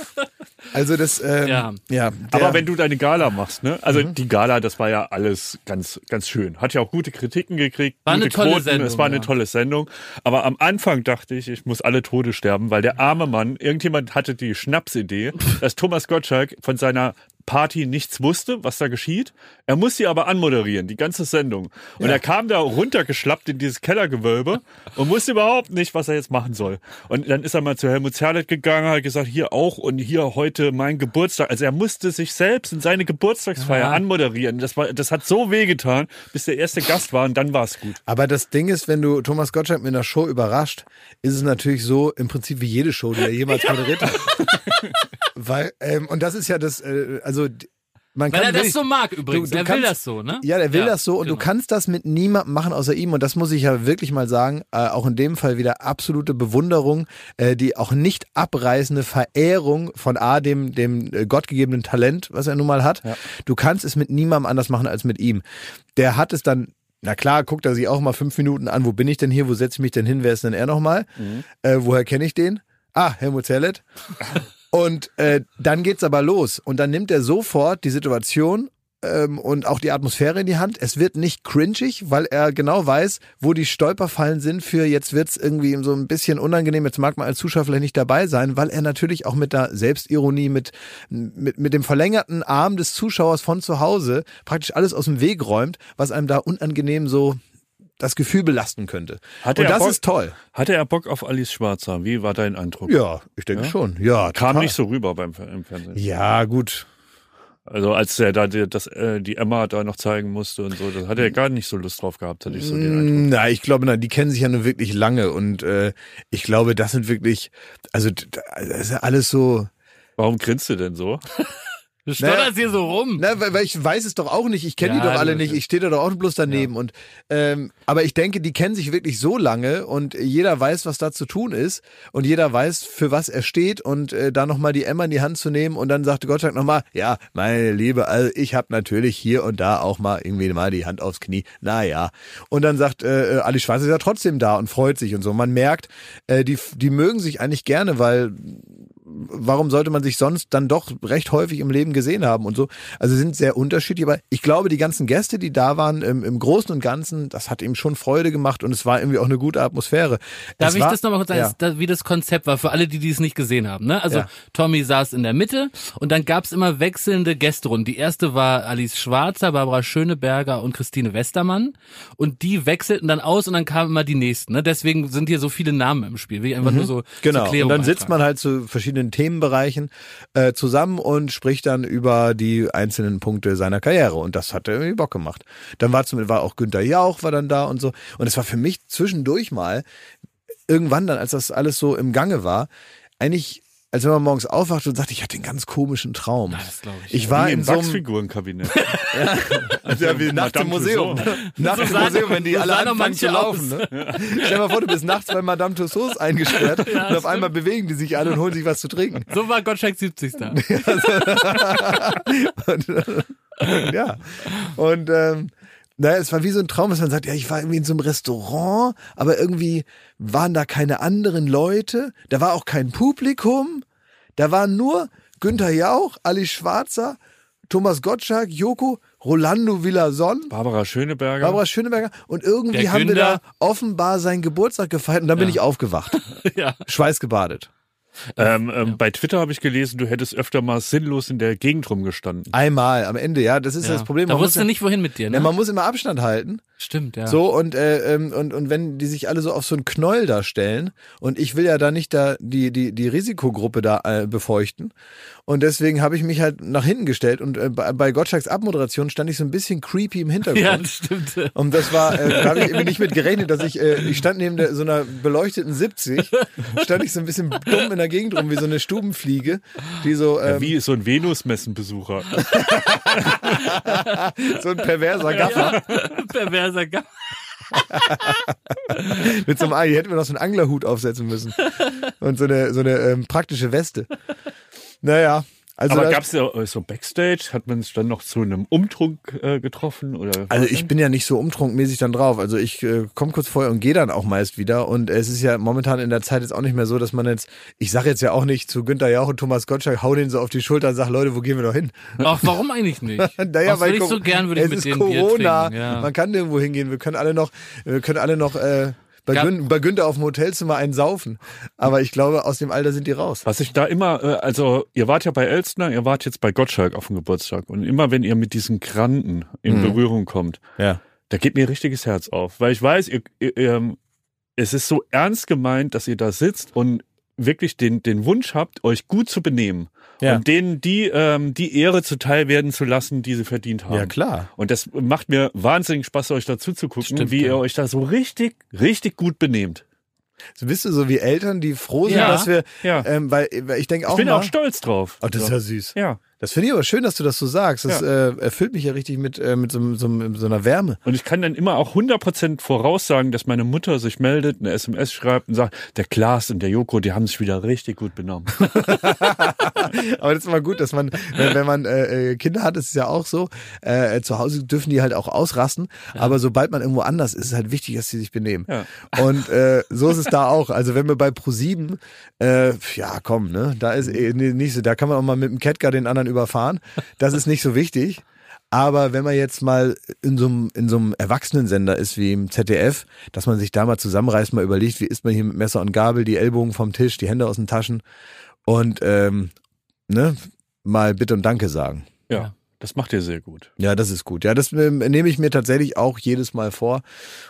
Also das, ähm, Ja. ja. Aber wenn du deine Gala machst, ne? Also Mhm. die Gala, das war ja alles ganz, ganz schön. Hat ja auch gute Kritiken gekriegt, War eine gute tolle Quoten. Sendung, es war eine ja. tolle Sendung. Aber am Anfang dachte ich, ich muss alle Tode sterben, weil der arme Mann, irgendjemand hatte die Schnapsidee, dass Thomas Gottschalk von seiner Party nichts wusste, was da geschieht. Er muss sie aber anmoderieren, die ganze Sendung. Und er kam da runtergeschlappt in dieses Kellergewölbe und wusste überhaupt nicht, was er jetzt machen soll. Und dann ist er mal zu Helmut Zerlett gegangen, hat gesagt, hier auch und hier heute mein Geburtstag. Also er musste sich selbst in seine Geburtstagsfeier Ja. anmoderieren. Das war, das hat so wehgetan, bis der erste Gast war und dann war es gut. Aber das Ding ist, wenn du Thomas Gottschalk mit einer Show überrascht, ist es natürlich so im Prinzip wie jede Show, die er jemals moderiert hat. Weil, ähm, und das ist ja das, äh, also man Weil kann er das wirklich- so mag übrigens. Du- du er will kannst- das so, ne? Ja, der will das so und genau. du kannst das mit niemandem machen außer ihm und das muss ich ja wirklich mal sagen, äh, auch in dem Fall wieder absolute Bewunderung, äh, die auch nicht abreißende Verehrung von A, dem, dem äh, gottgegebenen Talent, was er nun mal hat. Du kannst es mit niemandem anders machen als mit ihm. Der hat es dann na klar, guckt er sich auch mal fünf Minuten an, wo bin ich denn hier, wo setze ich mich denn hin, wer ist denn er nochmal? Äh, woher kenne ich den? Ah, Helmut Zerlett. Und äh, dann geht's aber los. Und dann nimmt er sofort die Situation ähm, und auch die Atmosphäre in die Hand. Es wird nicht cringig, weil er genau weiß, wo die Stolperfallen sind für jetzt wird's irgendwie so ein bisschen unangenehm. Jetzt mag man als Zuschauer vielleicht nicht dabei sein, weil er natürlich auch mit der Selbstironie, mit, mit, mit dem verlängerten Arm des Zuschauers von zu Hause praktisch alles aus dem Weg räumt, was einem da unangenehm so das Gefühl belasten könnte. Hatte und das Bock- ist toll. Hatte er Bock auf Alice Schwarzer? Wie war dein Eindruck? Ja, ich denke schon. Ja, Kam total. nicht so rüber beim im Fernsehen. Ja, gut. Also als er da die, das, äh, die Emma da noch zeigen musste und so, da hat er gar nicht so Lust drauf gehabt, hatte ich so den Eindruck. Mm, Na, ich glaube, na, die kennen sich ja nun wirklich lange und äh, ich glaube, das sind wirklich, also d- das ist ja alles so. Warum grinst du denn so? Du stotterst hier so rum. Na, weil, weil ich weiß es doch auch nicht. Ich kenne Ja, die doch alle nicht. Ich stehe da doch auch bloß daneben. Und ähm, aber ich denke, die kennen sich wirklich so lange und jeder weiß, was da zu tun ist und jeder weiß, für was er steht und äh, da nochmal die Emma in die Hand zu nehmen und dann sagte Gottschalk nochmal, ja, meine Liebe, also ich habe natürlich hier und da auch mal irgendwie mal die Hand aufs Knie. Naja. Und dann sagt äh, Ali Schwarz ist ja trotzdem da und freut sich und so. Man merkt, äh, die, die mögen sich eigentlich gerne, weil warum sollte man sich sonst dann doch recht häufig im Leben gesehen haben und so. Also sind sehr unterschiedlich, aber ich glaube, die ganzen Gäste, die da waren, im, im Großen und Ganzen, das hat ihm schon Freude gemacht und es war irgendwie auch eine gute Atmosphäre. Darf es ich war, das nochmal kurz sagen, Ja. wie das Konzept war, für alle, die dies nicht gesehen haben. Ne? Also Ja. Tommy saß in der Mitte und dann gab's immer wechselnde Gästerunden. Die erste war Alice Schwarzer, Barbara Schöneberger und Christine Westermann. Und die wechselten dann aus und dann kamen immer die nächsten. Ne? Deswegen sind hier so viele Namen im Spiel. Will ich einfach nur so Genau. Und dann sitzt man halt zu verschiedenen Themenbereichen äh, zusammen und spricht dann über die einzelnen Punkte seiner Karriere. Und das hat irgendwie Bock gemacht. Dann war zum war auch Günther Jauch war dann da und so. Und es war für mich zwischendurch mal irgendwann dann, als das alles so im Gange war, eigentlich, als wenn man morgens aufwacht und sagt, ich hatte einen ganz komischen Traum. das glaub ich. Ich war Wie in im so einem Wachsfigurenkabinett. ja, wie nachts im Museum. Nachts im Museum, wenn die alle anfangen zu manche laufen. Ne? Stell dir mal vor, du bist nachts bei Madame Tussauds eingesperrt und auf einmal bewegen die sich alle und holen sich was zu trinken. So war Gottschalk 70. da. Und, äh, ja. Und ähm, naja, es war wie so ein Traum, dass man sagt, ja, ich war irgendwie in so einem Restaurant, aber irgendwie waren da keine anderen Leute, da war auch kein Publikum, da waren nur Günther Jauch, Ali Schwarzer, Thomas Gottschalk, Joko, Rolando Villason, Barbara Schöneberger. Barbara Schöneberger und irgendwie Der haben wir da offenbar seinen Geburtstag gefeiert und dann bin Ja. ich aufgewacht. ja. Schweißgebadet. Ähm, ähm, Bei Twitter habe ich gelesen, du hättest öfter mal sinnlos in der Gegend rumgestanden. Einmal am Ende, ja, das ist Ja. das Problem. Da Man muss wusste ja, nicht, wohin mit dir. Ne? Ja, man muss immer Abstand halten. Stimmt, ja. So, und, äh, ähm, und, und wenn die sich alle so auf so einen Knäuel da stellen und ich will ja da nicht da die, die, die Risikogruppe da äh, befeuchten. Und deswegen habe ich mich halt nach hinten gestellt und äh, bei, bei Gottschalks Abmoderation stand ich so ein bisschen creepy im Hintergrund. ja, das stimmt. Und das war, äh, da habe ich irgendwie nicht mit gerechnet, dass ich, äh, ich stand neben der, so einer beleuchteten 70, stand ich so ein bisschen dumm in der Gegend rum, wie so eine Stubenfliege, die so, ähm, Wie so ein Venus-Messenbesucher. so ein perverser Gaffer Perverser Gast. mit so einem Ei. Hätten wir noch so einen Anglerhut aufsetzen müssen. Und so eine, so eine ähm, praktische Weste. Naja. Also, Aber das- gab's ja äh, so Backstage? Hat man sich dann noch zu einem Umtrunk äh, getroffen? Oder Also ich bin ja nicht so umtrunkmäßig dann drauf. Also ich äh, komme kurz vorher und gehe dann auch meist wieder. Und es ist ja momentan in der Zeit jetzt auch nicht mehr so, dass man jetzt, ich sage jetzt ja auch nicht zu Günther Jauch und Thomas Gottschalk, hau den so auf die Schulter und sag, Leute, wo gehen wir doch hin? Ach, warum eigentlich nicht? Naja, Ach, würde ich so gern, würde ich es mit ist denen Bier Corona. trinken. Ja. Man kann nirgendwo hingehen. Wir können alle noch, wir können alle noch äh, bei, Gün, bei Günther auf dem Hotelzimmer einen saufen. Aber ich glaube, aus dem Alter sind die raus. Was ich da immer, äh, also ihr wart ja bei Elstner, ihr wart jetzt bei Gottschalk auf dem Geburtstag und immer wenn ihr mit diesen Granten in Berührung kommt, Ja. da geht mir ein richtiges Herz auf, weil ich weiß, ihr, ihr, ähm, es ist so ernst gemeint, dass ihr da sitzt und wirklich den, den Wunsch habt, euch gut zu benehmen Ja. und denen die, ähm, die Ehre zuteil werden zu lassen, die sie verdient haben. Ja, klar. Und das macht mir wahnsinnig Spaß, euch dazu zu gucken, Stimmt, wie ja. ihr euch da so richtig, richtig gut benehmt. So bist du so wie Eltern, die froh sind, Ja. dass wir, Ja. ähm, weil, weil ich denke auch Ich bin mal, auch stolz drauf. Oh, das ist ja süß. ja. Das finde ich aber schön, dass du das so sagst. Das äh, erfüllt mich ja richtig mit, äh, mit so, so, so einer Wärme. Und ich kann dann immer auch 100% voraussagen, dass meine Mutter sich meldet, eine SMS schreibt und sagt, der Klaas und der Joko, die haben sich wieder richtig gut benommen. Aber das ist immer gut, dass man, wenn, wenn man äh, äh, Kinder hat, ist es ja auch so. Äh, zu Hause dürfen die halt auch ausrasten. Aber sobald man irgendwo anders ist, ist es halt wichtig, dass sie sich benehmen. Ja. Und äh, so ist es da auch. Also wenn wir bei Pro7, äh, ja komm, ne, da ist eh nicht so, da kann man auch mal mit dem Catcar den anderen überfahren. Das ist nicht so wichtig. Aber wenn man jetzt mal in so einem, in so einem Erwachsenensender ist wie im ZDF, dass man sich da mal zusammenreißt, mal überlegt, wie isst man hier mit Messer und Gabel, die Ellbogen vom Tisch, die Hände aus den Taschen und ähm, ne, mal Bitte und Danke sagen. Ja, das macht ihr sehr gut. Ja, das ist gut. Ja, das ähm, nehme ich mir tatsächlich auch jedes Mal vor.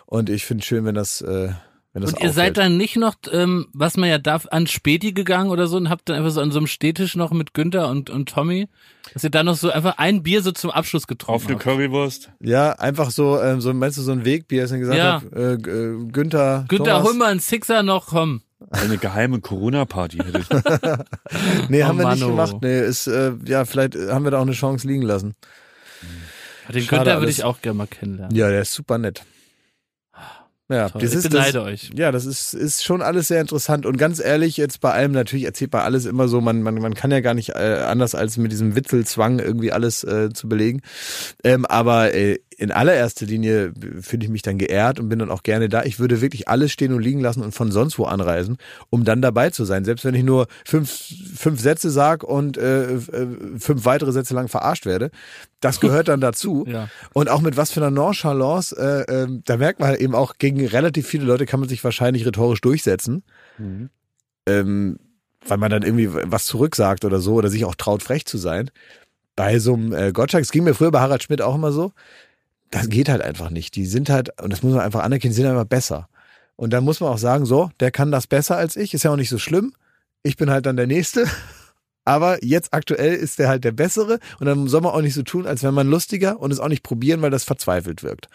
Und ich finde schön, wenn das, äh, wenn das Und ihr seid auffällt. dann nicht noch, ähm, was man ja darf, an Späti gegangen oder so und habt dann einfach so an so einem Städtisch noch mit Günther und, und Tommy, dass ihr da noch so einfach ein Bier so zum Abschluss getrunken Auf eine habt. Currywurst. Ja, einfach so, ähm, so meinst du so ein Wegbier, als ich gesagt Ja. habe, äh, äh, Günther, Günther, Thomas. hol mal einen Sixer noch, komm. Eine geheime Corona-Party hätte ich. Nee, Oh haben wir Mann, nicht gemacht. Nee, ist, äh, ja, vielleicht haben wir da auch eine Chance liegen lassen. Den Schade Günther würde ich auch gerne mal kennenlernen. Ja, der ist super nett. Ja, Toll. das ich ist beneide das, euch. Ja, das ist, ist schon alles sehr interessant. Und ganz ehrlich, jetzt bei allem, natürlich erzählt bei alles immer so, man, man, man kann ja gar nicht äh, anders als mit diesem Witzelzwang irgendwie alles äh, zu belegen. Ähm, aber äh, in allererster Linie finde ich mich dann geehrt und bin dann auch gerne da. Ich würde wirklich alles stehen und liegen lassen und von sonst wo anreisen, um dann dabei zu sein. Selbst wenn ich nur fünf, fünf Sätze sag und äh, äh, fünf weitere Sätze lang verarscht werde. Das gehört dann dazu. Ja. Und auch mit was für einer Nonchalance, äh, ähm, da merkt man halt eben auch, gegen relativ viele Leute kann man sich wahrscheinlich rhetorisch durchsetzen. Ähm, weil man dann irgendwie was zurücksagt oder so oder sich auch traut, frech zu sein. Bei so einem äh, Gottschalk, es ging mir früher bei Harald Schmidt auch immer so, das geht halt einfach nicht. Die sind halt, und das muss man einfach anerkennen, die sind einfach besser. Und dann muss man auch sagen, so, der kann das besser als ich, ist ja auch nicht so schlimm. Ich bin halt dann der Nächste. Aber jetzt aktuell ist der halt der Bessere und dann soll man auch nicht so tun, als wäre man lustiger und es auch nicht probieren, weil das verzweifelt wirkt.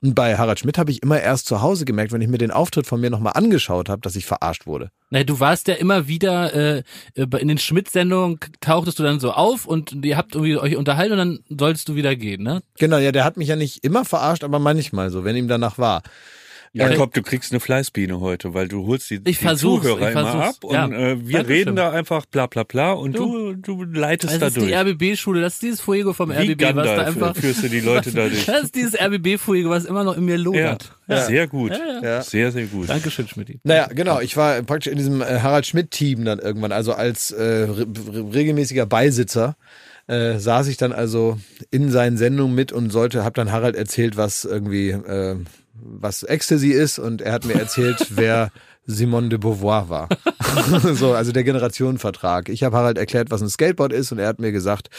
Und bei Harald Schmidt habe ich immer erst zu Hause gemerkt, wenn ich mir den Auftritt von mir nochmal angeschaut habe, dass ich verarscht wurde. Na, du warst ja immer wieder äh, äh, in den Schmidt-Sendungen tauchtest du dann so auf und ihr habt irgendwie euch unterhalten und dann solltest du wieder gehen, ne? Genau, ja, der hat mich ja nicht immer verarscht, aber manchmal so, wenn ihm danach war. Jakob, du kriegst eine Fleißbiene heute, weil du holst die, Ich die Zuhörer ich immer ab und Ja. äh, wir reden da einfach bla bla bla und Du. du, du leitest Das da ist die durch. RBB-Schule, das ist dieses Fuego vom Wie RBB, was da Gandalf einfach. führst du die Leute da durch. Das ist dieses RBB-Fuego, was immer noch in mir Ja, lodert. sehr gut. Ja. Sehr, sehr gut. Dankeschön, Schmidt. Naja, genau. Ich war praktisch in diesem äh, Harald Schmidt-Team dann irgendwann, also als äh, re regelmäßiger Beisitzer. Äh, saß ich dann also in seinen Sendungen mit und sollte, hab dann Harald erzählt, was irgendwie, äh, was Ecstasy ist und er hat mir erzählt, wer Simone de Beauvoir war. so, also der Generationenvertrag. Ich habe Harald erklärt, was ein Skateboard ist und er hat mir gesagt,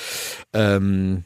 ähm,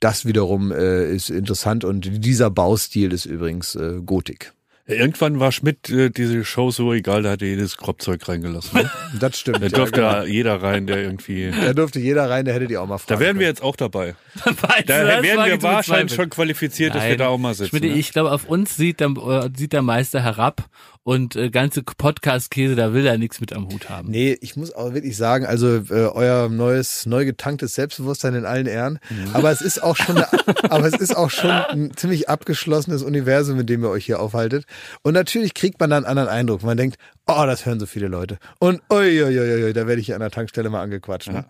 das wiederum äh, ist interessant und dieser Baustil ist übrigens äh, Gotik. Irgendwann war Schmidt äh, diese Show so egal, da hat er jedes Kropfzeug reingelassen. Ne? Das stimmt. Da durfte ja, da jeder rein, der irgendwie. genau. Da durfte jeder rein, der hätte die auch mal fragen Da wären wir jetzt auch dabei. Da wären wir wahrscheinlich schon qualifiziert, dass wir Nein. da auch mal sitzen. Schmidt, ne? ich glaube, auf uns sieht der, äh, sieht der Meister herab und äh, ganze Podcast-Käse, da will er nichts mit am Hut haben. Nee, ich muss auch wirklich sagen, also äh, euer neues, neu getanktes Selbstbewusstsein in allen Ehren. Aber es ist auch schon, eine, aber es ist auch schon ein ziemlich abgeschlossenes Universum, in dem ihr euch hier aufhaltet. Und natürlich kriegt man dann einen anderen Eindruck. Man denkt, oh, das hören so viele Leute. Und ui, ui, ui, ui, da werde ich hier an der Tankstelle mal angequatscht. Ne?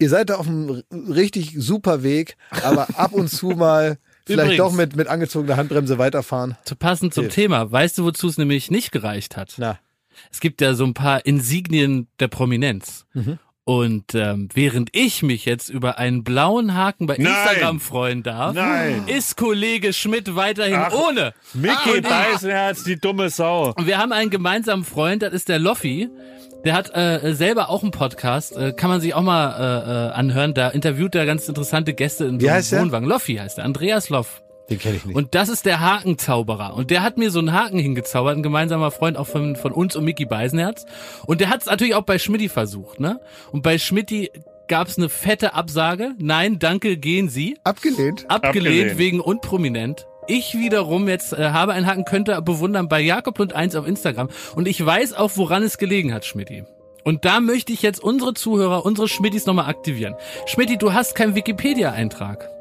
Ihr seid da auf einem richtig super Weg, aber ab und zu mal vielleicht Übrigens. doch mit, mit angezogener Handbremse weiterfahren. Zu passend zum Hilft. Thema, weißt du, wozu es nämlich nicht gereicht hat? Na, Es gibt ja so ein paar Insignien der Prominenz. Mhm. Und ähm, während ich mich jetzt über einen blauen Haken bei Nein. Instagram freuen darf, Nein. ist Kollege Schmidt weiterhin Ach. ohne. Mickey und- Beisenherz, die dumme Sau. Und wir haben einen gemeinsamen Freund, das ist der Loffi. Der hat äh, selber auch einen Podcast, äh, kann man sich auch mal äh, äh, anhören. Da interviewt er ganz interessante Gäste in so einem? Wohnwagen. Loffi heißt er, Andreas Loff. Den kenne ich nicht. Und das ist der Hakenzauberer. Und der hat mir so einen Haken hingezaubert, ein gemeinsamer Freund auch von, von uns und Mickey Beisenherz. Und der hat es natürlich auch bei Schmidti versucht, ne? Und bei Schmidti gab es eine fette Absage. Nein, danke, gehen Sie. Abgelehnt. Abgelehnt, Abgelehnt. wegen unprominent. Ich wiederum jetzt äh, habe einen Haken, könnte bewundern bei Jakob und 1 auf Instagram. Und ich weiß auch, woran es gelegen hat, Schmidti. Und da möchte ich jetzt unsere Zuhörer, unsere Schmittis nochmal aktivieren. Schmidti, du hast keinen Wikipedia-Eintrag.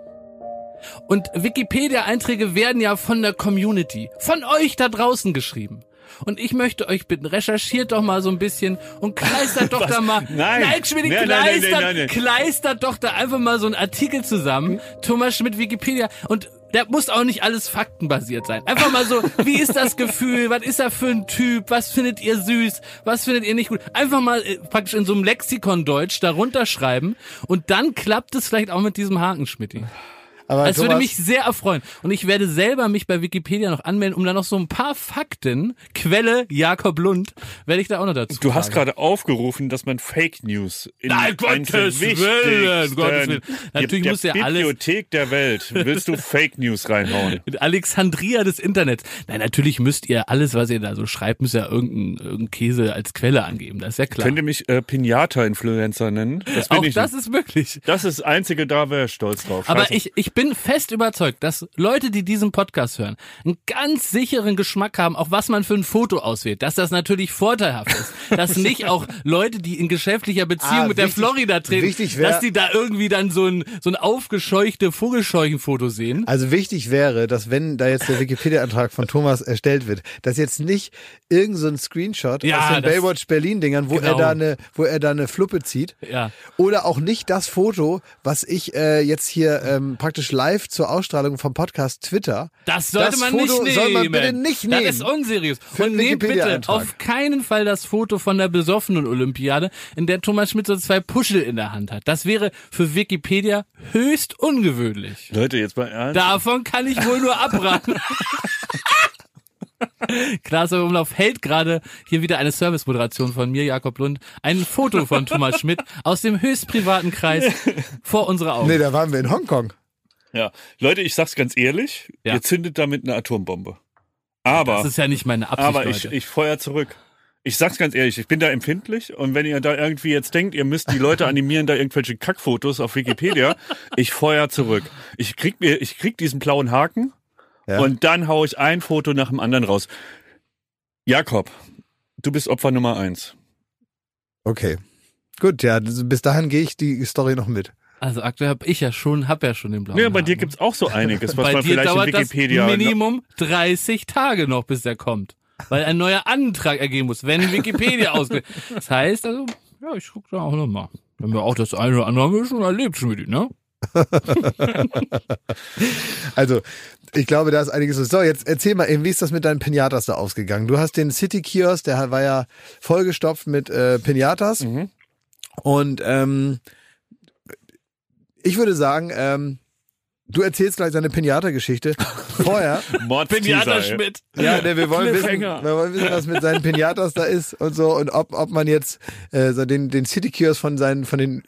Und Wikipedia-Einträge werden ja von der Community, von euch da draußen geschrieben. Und ich möchte euch bitten, recherchiert doch mal so ein bisschen und kleistert doch da mal. Nein. nein, Schmidt, Nein, kleistert, nein, nein, nein. kleistert doch da einfach mal so einen Artikel zusammen. Thomas Schmidt Wikipedia. Und der muss auch nicht alles faktenbasiert sein. Einfach mal so, wie ist das Gefühl? Was ist er für ein Typ? Was findet ihr süß? Was findet ihr nicht gut? Einfach mal äh, praktisch in so einem Lexikon Deutsch darunter schreiben und dann klappt es vielleicht auch mit diesem Haken, Schmidti. Aber Es würde mich sehr erfreuen. Und ich werde selber mich bei Wikipedia noch anmelden, um da noch so ein paar Fakten, Quelle Jakob Lund, werde ich da auch noch dazu Du hast tragen. gerade aufgerufen, dass man Fake News in Nein, Gottes Willen, Gottes Willen. Natürlich der muss ja alles- Bibliothek der Welt. Willst du Fake News reinhauen? Mit Alexandria des Internets. Nein, natürlich müsst ihr alles, was ihr da so schreibt, müsst ihr irgendeinen irgendeinen Käse als Quelle angeben. Das ist ja klar. Könnt ihr mich äh, Pinata-Influencer nennen? Das bin auch ich das nicht. ist möglich. Das ist das Einzige, da wäre ich stolz drauf. Aber Scheiße. ich, ich bin fest überzeugt, dass Leute, die diesen Podcast hören, einen ganz sicheren Geschmack haben, auch was man für ein Foto auswählt. Dass das natürlich vorteilhaft ist. Dass nicht auch Leute, die in geschäftlicher Beziehung Ah, mit der wichtig- Florida treten, wär- dass die da irgendwie dann so ein, so ein aufgescheuchte Vogelscheuchenfoto sehen. Also wichtig wäre, dass wenn da jetzt der Wikipedia-Antrag von Thomas erstellt wird, dass jetzt nicht irgend so ein Screenshot Ja, aus den Baywatch Berlin-Dingern, wo Genau. er da eine, wo er da eine Fluppe zieht. Ja. Oder auch nicht das Foto, was ich äh, jetzt hier ähm, praktisch live zur Ausstrahlung vom Podcast Twitter. Das sollte Das man Foto nicht nehmen. soll man bitte nicht nehmen. Das ist unseriös. Für Und nehmt bitte auf keinen Fall das Foto von der besoffenen Olympiade, in der Thomas Schmidt so zwei Puschel in der Hand hat. Das wäre für Wikipedia höchst ungewöhnlich. Leute, jetzt mal ernst. Davon kann ich wohl nur abraten. Klaas Umlauf hält gerade hier wieder eine Servicemoderation von mir, Jakob Lund, ein Foto von Thomas Schmidt aus dem höchst privaten Kreis vor unserer Augen. Nee, da waren wir in Hongkong. Ja. Leute, ich sag's ganz ehrlich, Ja. ihr zündet damit eine Atombombe. Aber, das ist ja nicht meine Absicht, aber ich, Leute. ich feuer zurück. Ich sag's ganz ehrlich, ich bin da empfindlich und wenn ihr da irgendwie jetzt denkt, ihr müsst die Leute animieren, da irgendwelche Kackfotos auf Wikipedia, ich feuer zurück. Ich krieg mir, ich krieg diesen blauen Haken Ja. und dann hau ich ein Foto nach dem anderen raus. Jakob, du bist Opfer Nummer eins. Okay. Gut, ja, bis dahin gehe ich die Story noch mit. Also aktuell habe ich ja schon, hab ja schon den blauen Ja, bei dir Haken. gibt's auch so einiges, was Bei man dir vielleicht in dauert Wikipedia. das Minimum 30 Tage noch, bis der kommt. Weil ein neuer Antrag ergeben muss, wenn Wikipedia ausgeht. Das heißt also, ja, ich guck da auch nochmal. Haben wir auch das eine oder andere haben wir schon erlebt, Schmidt, ne? Also, ich glaube, da ist einiges. so. So, jetzt erzähl mal eben, wie ist das mit deinen Pinatas da ausgegangen? Du hast den City Kiosk, der war ja vollgestopft mit äh, Pinatas. Du erzählst gleich seine Pinata-Geschichte. Vorher. Mordsteaser, Pinata. Schmidt. Ja, ne, wir wollen wissen, wir wollen wissen, was mit seinen Pinatas da ist und so und ob, ob man jetzt äh, so den, den City Kiosk von seinen von den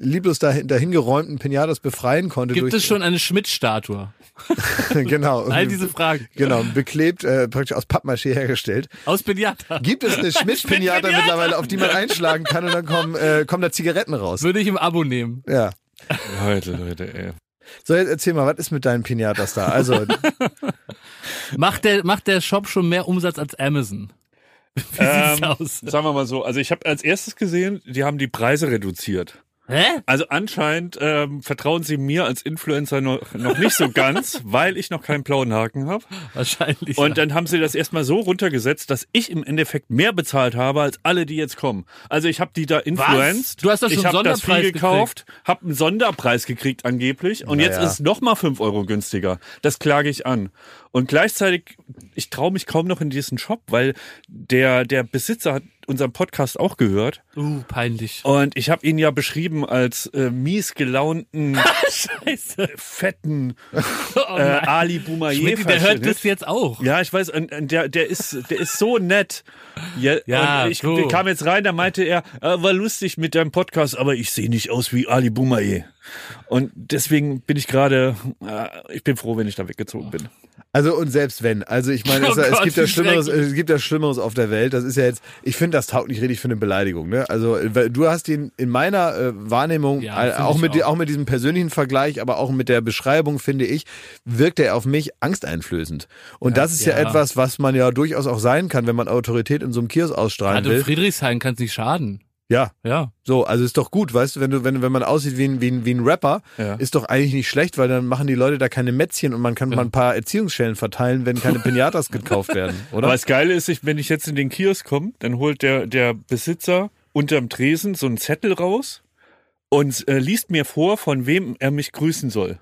lieblos dahin, dahin geräumten Pinatas befreien konnte. Gibt durch, es schon eine Schmidt-Statue? genau. All diese Fragen. Genau, beklebt, äh, praktisch aus Pappmaché hergestellt. Aus Pinata. Gibt es eine Schmidt-Pinata Schmidt-Pinata? mittlerweile, auf die man einschlagen kann und dann kommen, äh, kommen da Zigaretten raus? Würde ich im Abo nehmen. Ja. Leute, Leute, ey. So, jetzt erzähl mal, was ist mit deinen Pinatas da? Also, Macht der, macht der Shop schon mehr Umsatz als Amazon? Wie sieht's Ähm, aus? Sagen wir mal so, also ich habe als erstes gesehen, die haben die Preise reduziert. Hä? Also anscheinend ähm, vertrauen sie mir als Influencer noch, noch nicht so ganz, weil ich noch keinen blauen Haken habe. Wahrscheinlich. Und dann haben sie das erstmal so runtergesetzt, dass ich im Endeffekt mehr bezahlt habe als alle, die jetzt kommen. Also ich habe die da influenced. Du hast doch schon ich das Sonderpreis viel gekauft, habe einen Sonderpreis gekriegt angeblich und jetzt Naja. ist es noch mal fünf Euro günstiger. Das klage ich an. Und gleichzeitig, ich traue mich kaum noch in diesen Shop, weil der der Besitzer hat unseren Podcast auch gehört uh, peinlich. und ich habe ihn ja beschrieben als äh, mies gelaunten, Scheiße. fetten Oh äh. Ali Boumaier. Der hört Verschnitt. das jetzt auch. Ja, ich weiß, und, und der, der ist, der ist so nett. Ja, Ja, ich so. der kam jetzt rein, da meinte er, äh, war lustig mit deinem Podcast, aber ich sehe nicht aus wie Ali Boumaier. Und deswegen bin ich gerade, äh, ich bin froh, wenn ich da weggezogen bin. Also und selbst wenn, also ich meine, Oh es, es Gott, gibt ja Schlimmeres, es gibt ja Schlimmeres auf der Welt. Das ist ja jetzt, ich finde, das taugt nicht richtig für eine Beleidigung. Ne? Also du hast ihn in meiner äh, Wahrnehmung, Ja, äh, auch mit auch. auch mit diesem persönlichen Vergleich, aber auch mit der Beschreibung, finde ich, wirkt er auf mich angsteinflößend. Und das ist ja, ja. etwas, was man ja durchaus auch sein kann, wenn man Autorität in so einem Kiosk ausstrahlen Also will. Friedrichshain kann es nicht schaden. Ja, Ja. so, also ist doch gut, weißt du, wenn du, wenn, wenn man aussieht wie ein, wie ein, wie ein Rapper, Ja. ist doch eigentlich nicht schlecht, weil dann machen die Leute da keine Mätzchen und man kann mal ein paar Erziehungsschellen verteilen, wenn keine Pinatas gekauft werden, oder? Aber das Geile ist, ich, wenn ich jetzt in den Kiosk komme, dann holt der, der Besitzer unterm Tresen so einen Zettel raus und äh, liest mir vor, von wem er mich grüßen soll.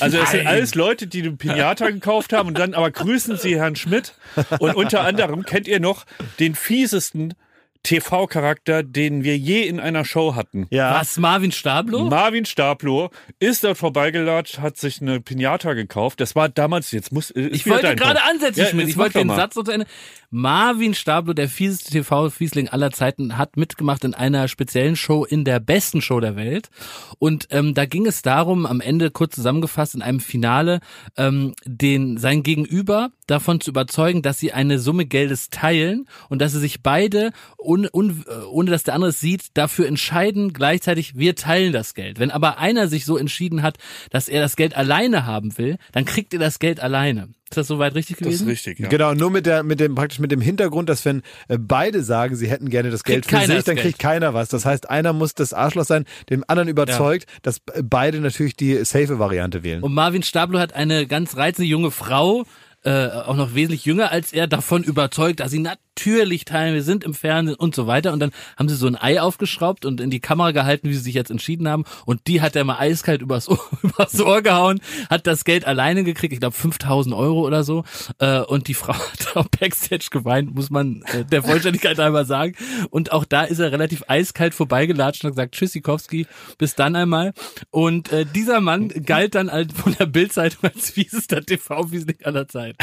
Also es sind alles Leute, die eine Pinata gekauft haben und dann aber grüßen sie Herrn Schmidt. Und unter anderem kennt ihr noch den fiesesten TV-Charakter, den wir je in einer Show hatten. ja. Was, Marvin Stablo? Marvin Stablo ist dort vorbeigelatscht, hat sich eine Pinata gekauft. Das war damals, jetzt muss Ich wollte gerade ansetzen, Ja, Schmidt. Ich wollte den mal. Satz noch zu Ende. Marvin Stablo, der fieseste TV-Fiesling aller Zeiten, hat mitgemacht in einer speziellen Show in der besten Show der Welt. Und ähm, da ging es darum, am Ende kurz zusammengefasst in einem Finale, ähm, den sein Gegenüber davon zu überzeugen, dass sie eine Summe Geldes teilen und dass sie sich beide, un, un, äh, ohne dass der andere es sieht, dafür entscheiden, gleichzeitig, wir teilen das Geld. Wenn aber einer sich so entschieden hat, dass er das Geld alleine haben will, dann kriegt er das Geld alleine. Ist das soweit richtig Das ist gewesen? richtig, ja. Genau, nur mit der, mit dem, praktisch mit dem Hintergrund, dass wenn äh, beide sagen, sie hätten gerne das Geld Kriegt für keiner sich, dann Geld. kriegt keiner was. Das heißt, einer muss das Arschloch sein, dem anderen überzeugt, dass äh, beide natürlich die safe Variante wählen. Und Marvin Stablo hat eine ganz reizende junge Frau, äh, auch noch wesentlich jünger als er, davon überzeugt, dass sie natürlich teilen, wir sind im Fernsehen und so weiter. Und dann haben sie so ein Ei aufgeschraubt und in die Kamera gehalten, wie sie sich jetzt entschieden haben. Und die hat er mal eiskalt übers Ohr, übers Ohr gehauen, hat das Geld alleine gekriegt, ich glaube 5000 Euro oder so. Äh, und die Frau hat auch Backstage geweint, muss man äh, der Vollständigkeit einmal sagen. Und auch da ist er relativ eiskalt vorbeigelatscht und hat gesagt, Tschüssikowski, bis dann einmal. Und äh, dieser Mann galt dann von der Bildzeitung als fiesester TV-Fiesling aller Zeit.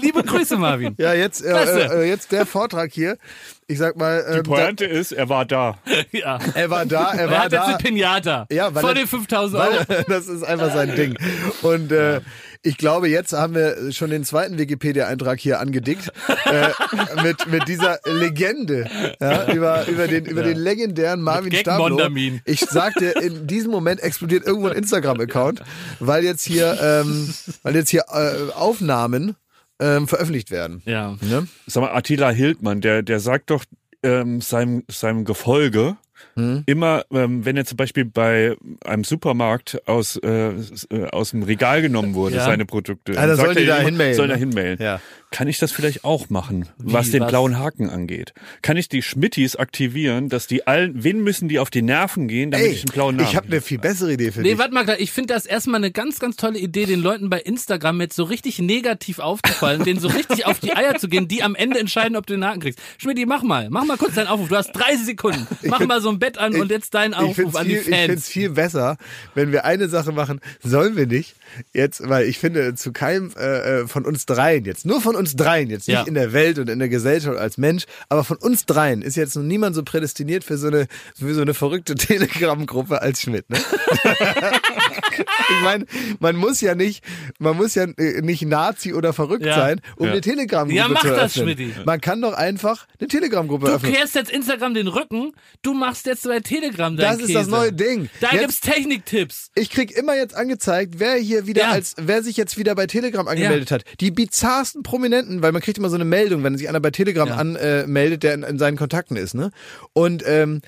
Liebe Grüße, Marvin. Ja, jetzt, äh, äh, jetzt der Vortrag hier. Ich sag mal, Die ähm, Pointe ist, er war da. Ja. da, er war da, er Er war hat jetzt da. eine Pinata. Ja, weil Vor er- den 5000 Euro. Weil, das ist einfach sein Ding. Und äh, ich glaube, jetzt haben wir schon den zweiten Wikipedia-Eintrag hier angedickt äh, mit mit dieser Legende ja, über über den über den legendären Marvin Stablo. Ich sagte, in diesem Moment explodiert irgendwo ein Instagram-Account, weil jetzt hier ähm, weil jetzt hier äh, Aufnahmen ähm, veröffentlicht werden. Ja. Ne? Sag mal, Attila Hildmann, der, der sagt doch ähm, seinem, seinem Gefolge immer, ähm, wenn er zum Beispiel bei einem Supermarkt aus, äh, äh, aus dem Regal genommen wurde, Ja. seine Produkte. Ah, sagt sollen die er da immer, hinmailen, Sollen da ne? hinmailen. Ja. Kann ich das vielleicht auch machen, was den was? blauen Haken angeht? Kann ich die Schmittis aktivieren, dass die allen, wen müssen die auf die Nerven gehen, damit Ey, ich einen blauen Namen ich habe eine viel bessere Idee für Nee, dich. warte mal, klar, ich finde das erstmal eine ganz, ganz tolle Idee, den Leuten bei Instagram jetzt so richtig negativ aufzufallen, denen so richtig auf die Eier zu gehen, die am Ende entscheiden, ob du den Haken kriegst. Schmidt, mach mal, mach mal kurz deinen Aufruf. Du hast 30 Sekunden. Mach mal so ein Bett an und jetzt dein ich Aufruf an die viel, Ich finde es Fans. viel besser, wenn wir eine Sache machen, sollen wir nicht jetzt, weil ich finde, zu keinem äh, äh, von uns dreien jetzt, nur von uns dreien, jetzt nicht Ja. in der Welt und in der Gesellschaft als Mensch, aber von uns dreien ist jetzt noch niemand so prädestiniert für so eine, für so eine verrückte Telegram-Gruppe als Schmidt. Ne? ich meine, man muss ja nicht, man muss ja äh, nicht Nazi oder verrückt Ja. sein, um Ja. eine Telegram-Gruppe Ja, mach zu das, eröffnen. Schmidti. Man kann doch einfach eine Telegram-Gruppe Du öffnen. kehrst jetzt Instagram den Rücken, du machst jetzt bei Telegram dein Das ist das Käse. neue Ding. Da Jetzt- gibt's Techniktipps. Ich krieg immer jetzt angezeigt, wer hier wieder Ja. als, wer sich jetzt wieder bei Telegram angemeldet hat. Die bizarrsten Prominenten, weil man kriegt immer so eine Meldung, wenn sich einer bei Telegram Ja. anmeldet, der in, in seinen Kontakten ist, ne? Und ähm,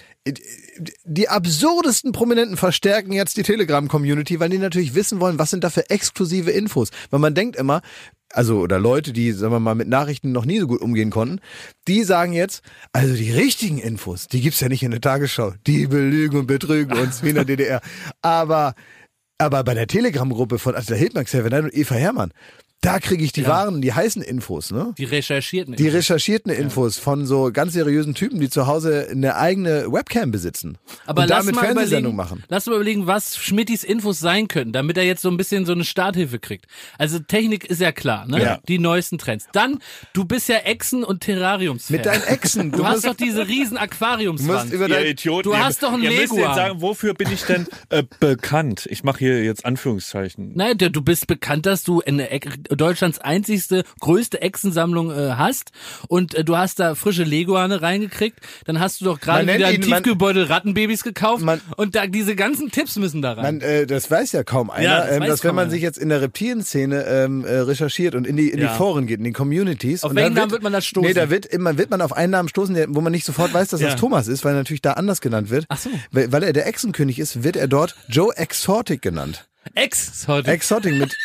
die absurdesten Prominenten verstärken jetzt die Telegram-Community, weil die natürlich wissen wollen, was sind da für exklusive Infos. Weil man denkt immer, also oder Leute, die, sagen wir mal, mit Nachrichten noch nie so gut umgehen konnten, die sagen jetzt, also die richtigen Infos, die gibt's ja nicht in der Tagesschau. Die belügen und betrügen uns wie in der DDR. Aber, aber bei der Telegram-Gruppe von Attila Hildmann, Xavier und Eva Hermann, da kriege ich die wahren, die heißen Infos, ne? Die recherchierten. Die recherchierten Infos von so ganz seriösen Typen, die zu Hause eine eigene Webcam besitzen. Aber und lass damit mal Fernsehsendung überlegen, machen. lass mal überlegen, was Schmittis Infos sein könnten, damit er jetzt so ein bisschen so eine Starthilfe kriegt. Also Technik ist ja klar, ne? Ja. Die neuesten Trends. Dann, du bist ja Echsen- und Terrariums. Mit deinen Exen. Du, hast musst, doch diese riesen du musst über dein, Idioten. Du hast doch einen Ihr müsst Leguan. jetzt sagen, wofür bin ich denn äh, bekannt? Ich mache hier jetzt Anführungszeichen. Nein, du du bist bekannt, dass du eine Deutschlands einzigste, größte Echsensammlung äh, hast und äh, du hast da frische Leguane reingekriegt. Dann hast du doch gerade wieder ein Tiefgebeutel Rattenbabys gekauft Man- und da diese ganzen Tipps müssen da rein. Man, äh, das weiß ja kaum einer, Ja, das ähm, dass wenn man einer. sich jetzt in der Reptilien-Szene ähm, äh, recherchiert und in die in Ja. die Foren geht, in die Communities. Auf welchen Namen wird man da stoßen? Nee, da wird immer wird man auf einen Namen stoßen, der, wo man nicht sofort weiß, dass Ja. das Thomas ist, weil er natürlich da anders genannt wird. Ach so. Weil, weil er der Echsenkönig ist, wird er dort Joe Exotic genannt. Ex heute. Exotic mit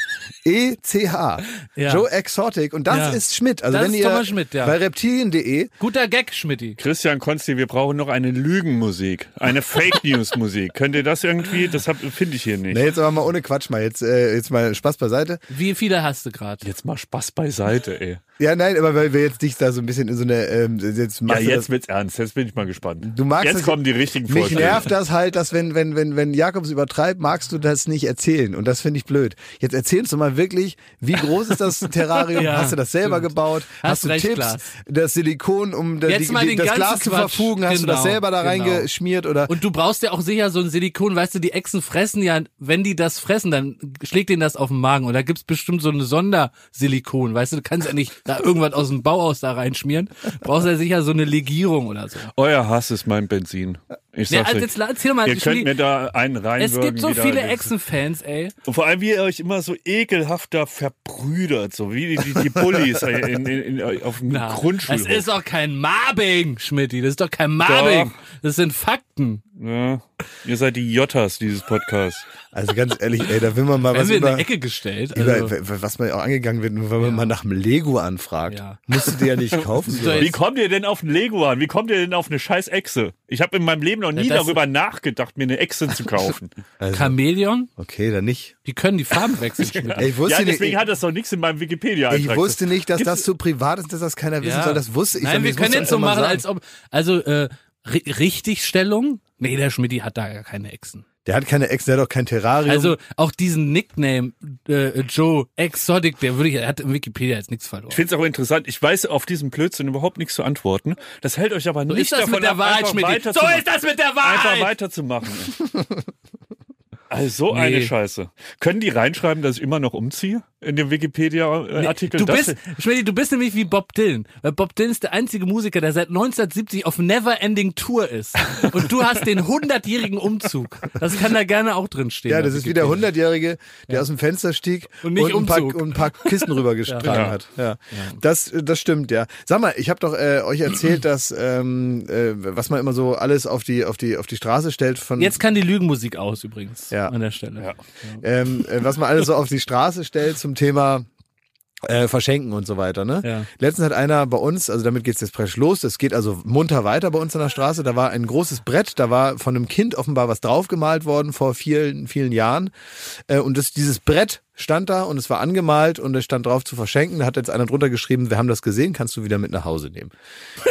E-C-H. Ja. Joe Exotic. Und das Ja. ist Schmidt. Also Das wenn ist ihr Thomas Schmidt, ja. bei reptilien.de Guter Gag, Schmidti. Christian Konsti, wir brauchen noch eine Lügenmusik, eine Fake News Musik. Könnt ihr das irgendwie? Das hab- finde ich hier nicht. Nee, jetzt aber mal ohne Quatsch mal. Jetzt, äh, jetzt mal Spaß beiseite. Wie viele hast du gerade? Jetzt mal Spaß beiseite, ey. Ja, nein, aber weil wir jetzt dich da so ein bisschen in so eine, ähm, jetzt Ja, machst du das, jetzt wird's ernst. Jetzt bin ich mal gespannt. Du magst jetzt das- kommen die richtigen Mich Vorschläge. nervt das halt, dass wenn, wenn, wenn, wenn Jakobs übertreibt, magst du das nicht erzählen. Und das finde ich blöd. Jetzt erzählst du mal wirklich, wie groß ist das Terrarium? Ja, hast du das selber stimmt. gebaut? Hast Hast, du recht, Tipps? Klaas. Das Silikon, um das, Jetzt die, mal die, den das Glas zu verfugen, hast du das Genau, selber da genau. reingeschmiert oder? Und du brauchst ja auch sicher so ein Silikon, weißt du, die Echsen fressen ja, wenn die das fressen, dann schlägt denen das auf den Magen. Und da gibt's bestimmt so eine Sondersilikon, weißt du, du kannst ja nicht da irgendwas aus dem Bauhaus da reinschmieren. Brauchst ja sicher so eine Legierung oder so. Euer Hass ist mein Benzin. Ich Ja, sag's also euch. jetzt erzähl mal, Ihr ich könnt mir da einen es reinwürgen. gibt so viele Echsenfans, ey. Und vor allem, wie ihr euch immer so ekelhafter verbrüdert, so wie die, die Bullies in, in, in, auf dem Na, das Grundschulhof. ist doch kein Mobbing, Schmidti. Das ist doch kein Mobbing. Das sind Fakten. ja, ihr seid die Jottas dieses Podcasts. Also ganz ehrlich, ey, da will man mal was wir in über, eine Ecke gestellt. über Also, was man auch angegangen wird, wenn man mal nach dem Lego anfragt. Ja. Musst du dir ja nicht kaufen. doch sowas. Wie kommt ihr denn auf ein Lego an? Wie kommt ihr denn auf eine scheiß Echse? Ich habe in meinem Leben noch nie Ja, darüber nachgedacht, mir eine Echse zu kaufen. Chamäleon, Okay, dann nicht. die können die Farben wechseln. Ey, ich wusste ja, nicht, deswegen ich, hat das doch nichts in meinem Wikipedia-Eintrag. ich wusste nicht, dass das so privat ist, dass das keiner wissen soll. Das wusste ich. Nein, wir nicht. Können jetzt so machen, sagen. als ob, also, äh, Ri- Richtigstellung? Nee, der Schmidti hat da gar keine Echsen. Der hat keine Ex, der hat doch kein Terrarium. Also, auch diesen Nickname, äh, Joe Exotic, der würde ich, er hat in Wikipedia jetzt nichts verloren. Ich finde es auch interessant. Ich weiß auf diesen Blödsinn überhaupt nichts zu antworten. Das hält euch aber So nicht ist das davon mit der ab, Wahrheit, einfach Schmidti. So ist das mit der Einfach Wahrheit! weiterzumachen. Also so eine Nee. Scheiße. Können die reinschreiben, dass ich immer noch umziehe in dem Wikipedia-Artikel? Du Das- bist, Schmidti, du bist nämlich wie Bob Dylan. Weil Bob Dylan ist der einzige Musiker, der seit 1970 auf Never-Ending Tour ist. Und du hast den 100-jährigen Umzug. Das kann da gerne auch drin stehen. ja, das ist wie der Wikipedia. Hundertjährige, der aus dem Fenster stieg Und nicht ein, paar, und ein paar Kisten rübergetragen Ja. hat. Ja. Das, das stimmt, ja. Sag mal, ich habe doch äh, euch erzählt, dass ähm, äh, was man immer so alles auf die auf die auf die Straße stellt von Jetzt kann die Lügenmusik aus übrigens Ja. An der Stelle. Ja. ähm, äh, was man alles so auf die Straße stellt zum Thema äh, Verschenken und so weiter. Ne? Ja. Letztens hat einer bei uns, also damit geht's jetzt presch los, das geht also munter weiter bei uns an der Straße, da war ein großes Brett, da war von einem Kind offenbar was draufgemalt worden vor vielen, vielen Jahren äh, und das, dieses Brett stand da und es war angemalt und es stand drauf zu verschenken, da hat jetzt einer drunter geschrieben, wir haben das gesehen, kannst du wieder mit nach Hause nehmen.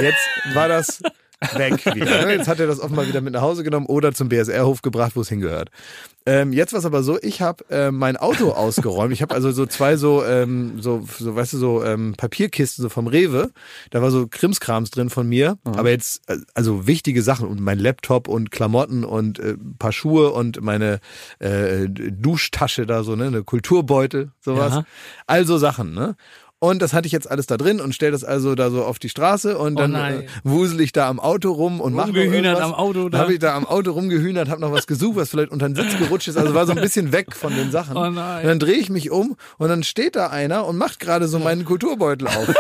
Jetzt war das weg wieder. Jetzt hat er das offenbar wieder mit nach Hause genommen oder zum BSR-Hof gebracht, wo es hingehört. Ähm, jetzt war es aber so, ich habe äh, mein Auto ausgeräumt. Ich habe also so zwei so, ähm, so, so, weißt du, so ähm, Papierkisten so vom Rewe. Da war so Krimskrams drin von mir. Aber jetzt, äh, also wichtige Sachen und mein Laptop und Klamotten und äh, ein paar Schuhe und meine äh, Duschtasche da so, ne, eine Kulturbeutel, sowas. Ja. Also Sachen, ne? Und das hatte ich jetzt alles da drin und stell das also da so auf die Straße und Oh dann äh, wusel ich da am Auto rum und mache Rumgehühnert am Auto da. Da habe ich da am Auto rumgehühnert, habe noch was gesucht, was vielleicht unter den Sitz gerutscht ist. Also war so ein bisschen weg von den Sachen. Oh nein. Und dann drehe ich mich um und dann steht da einer und macht gerade so meinen Kulturbeutel auf.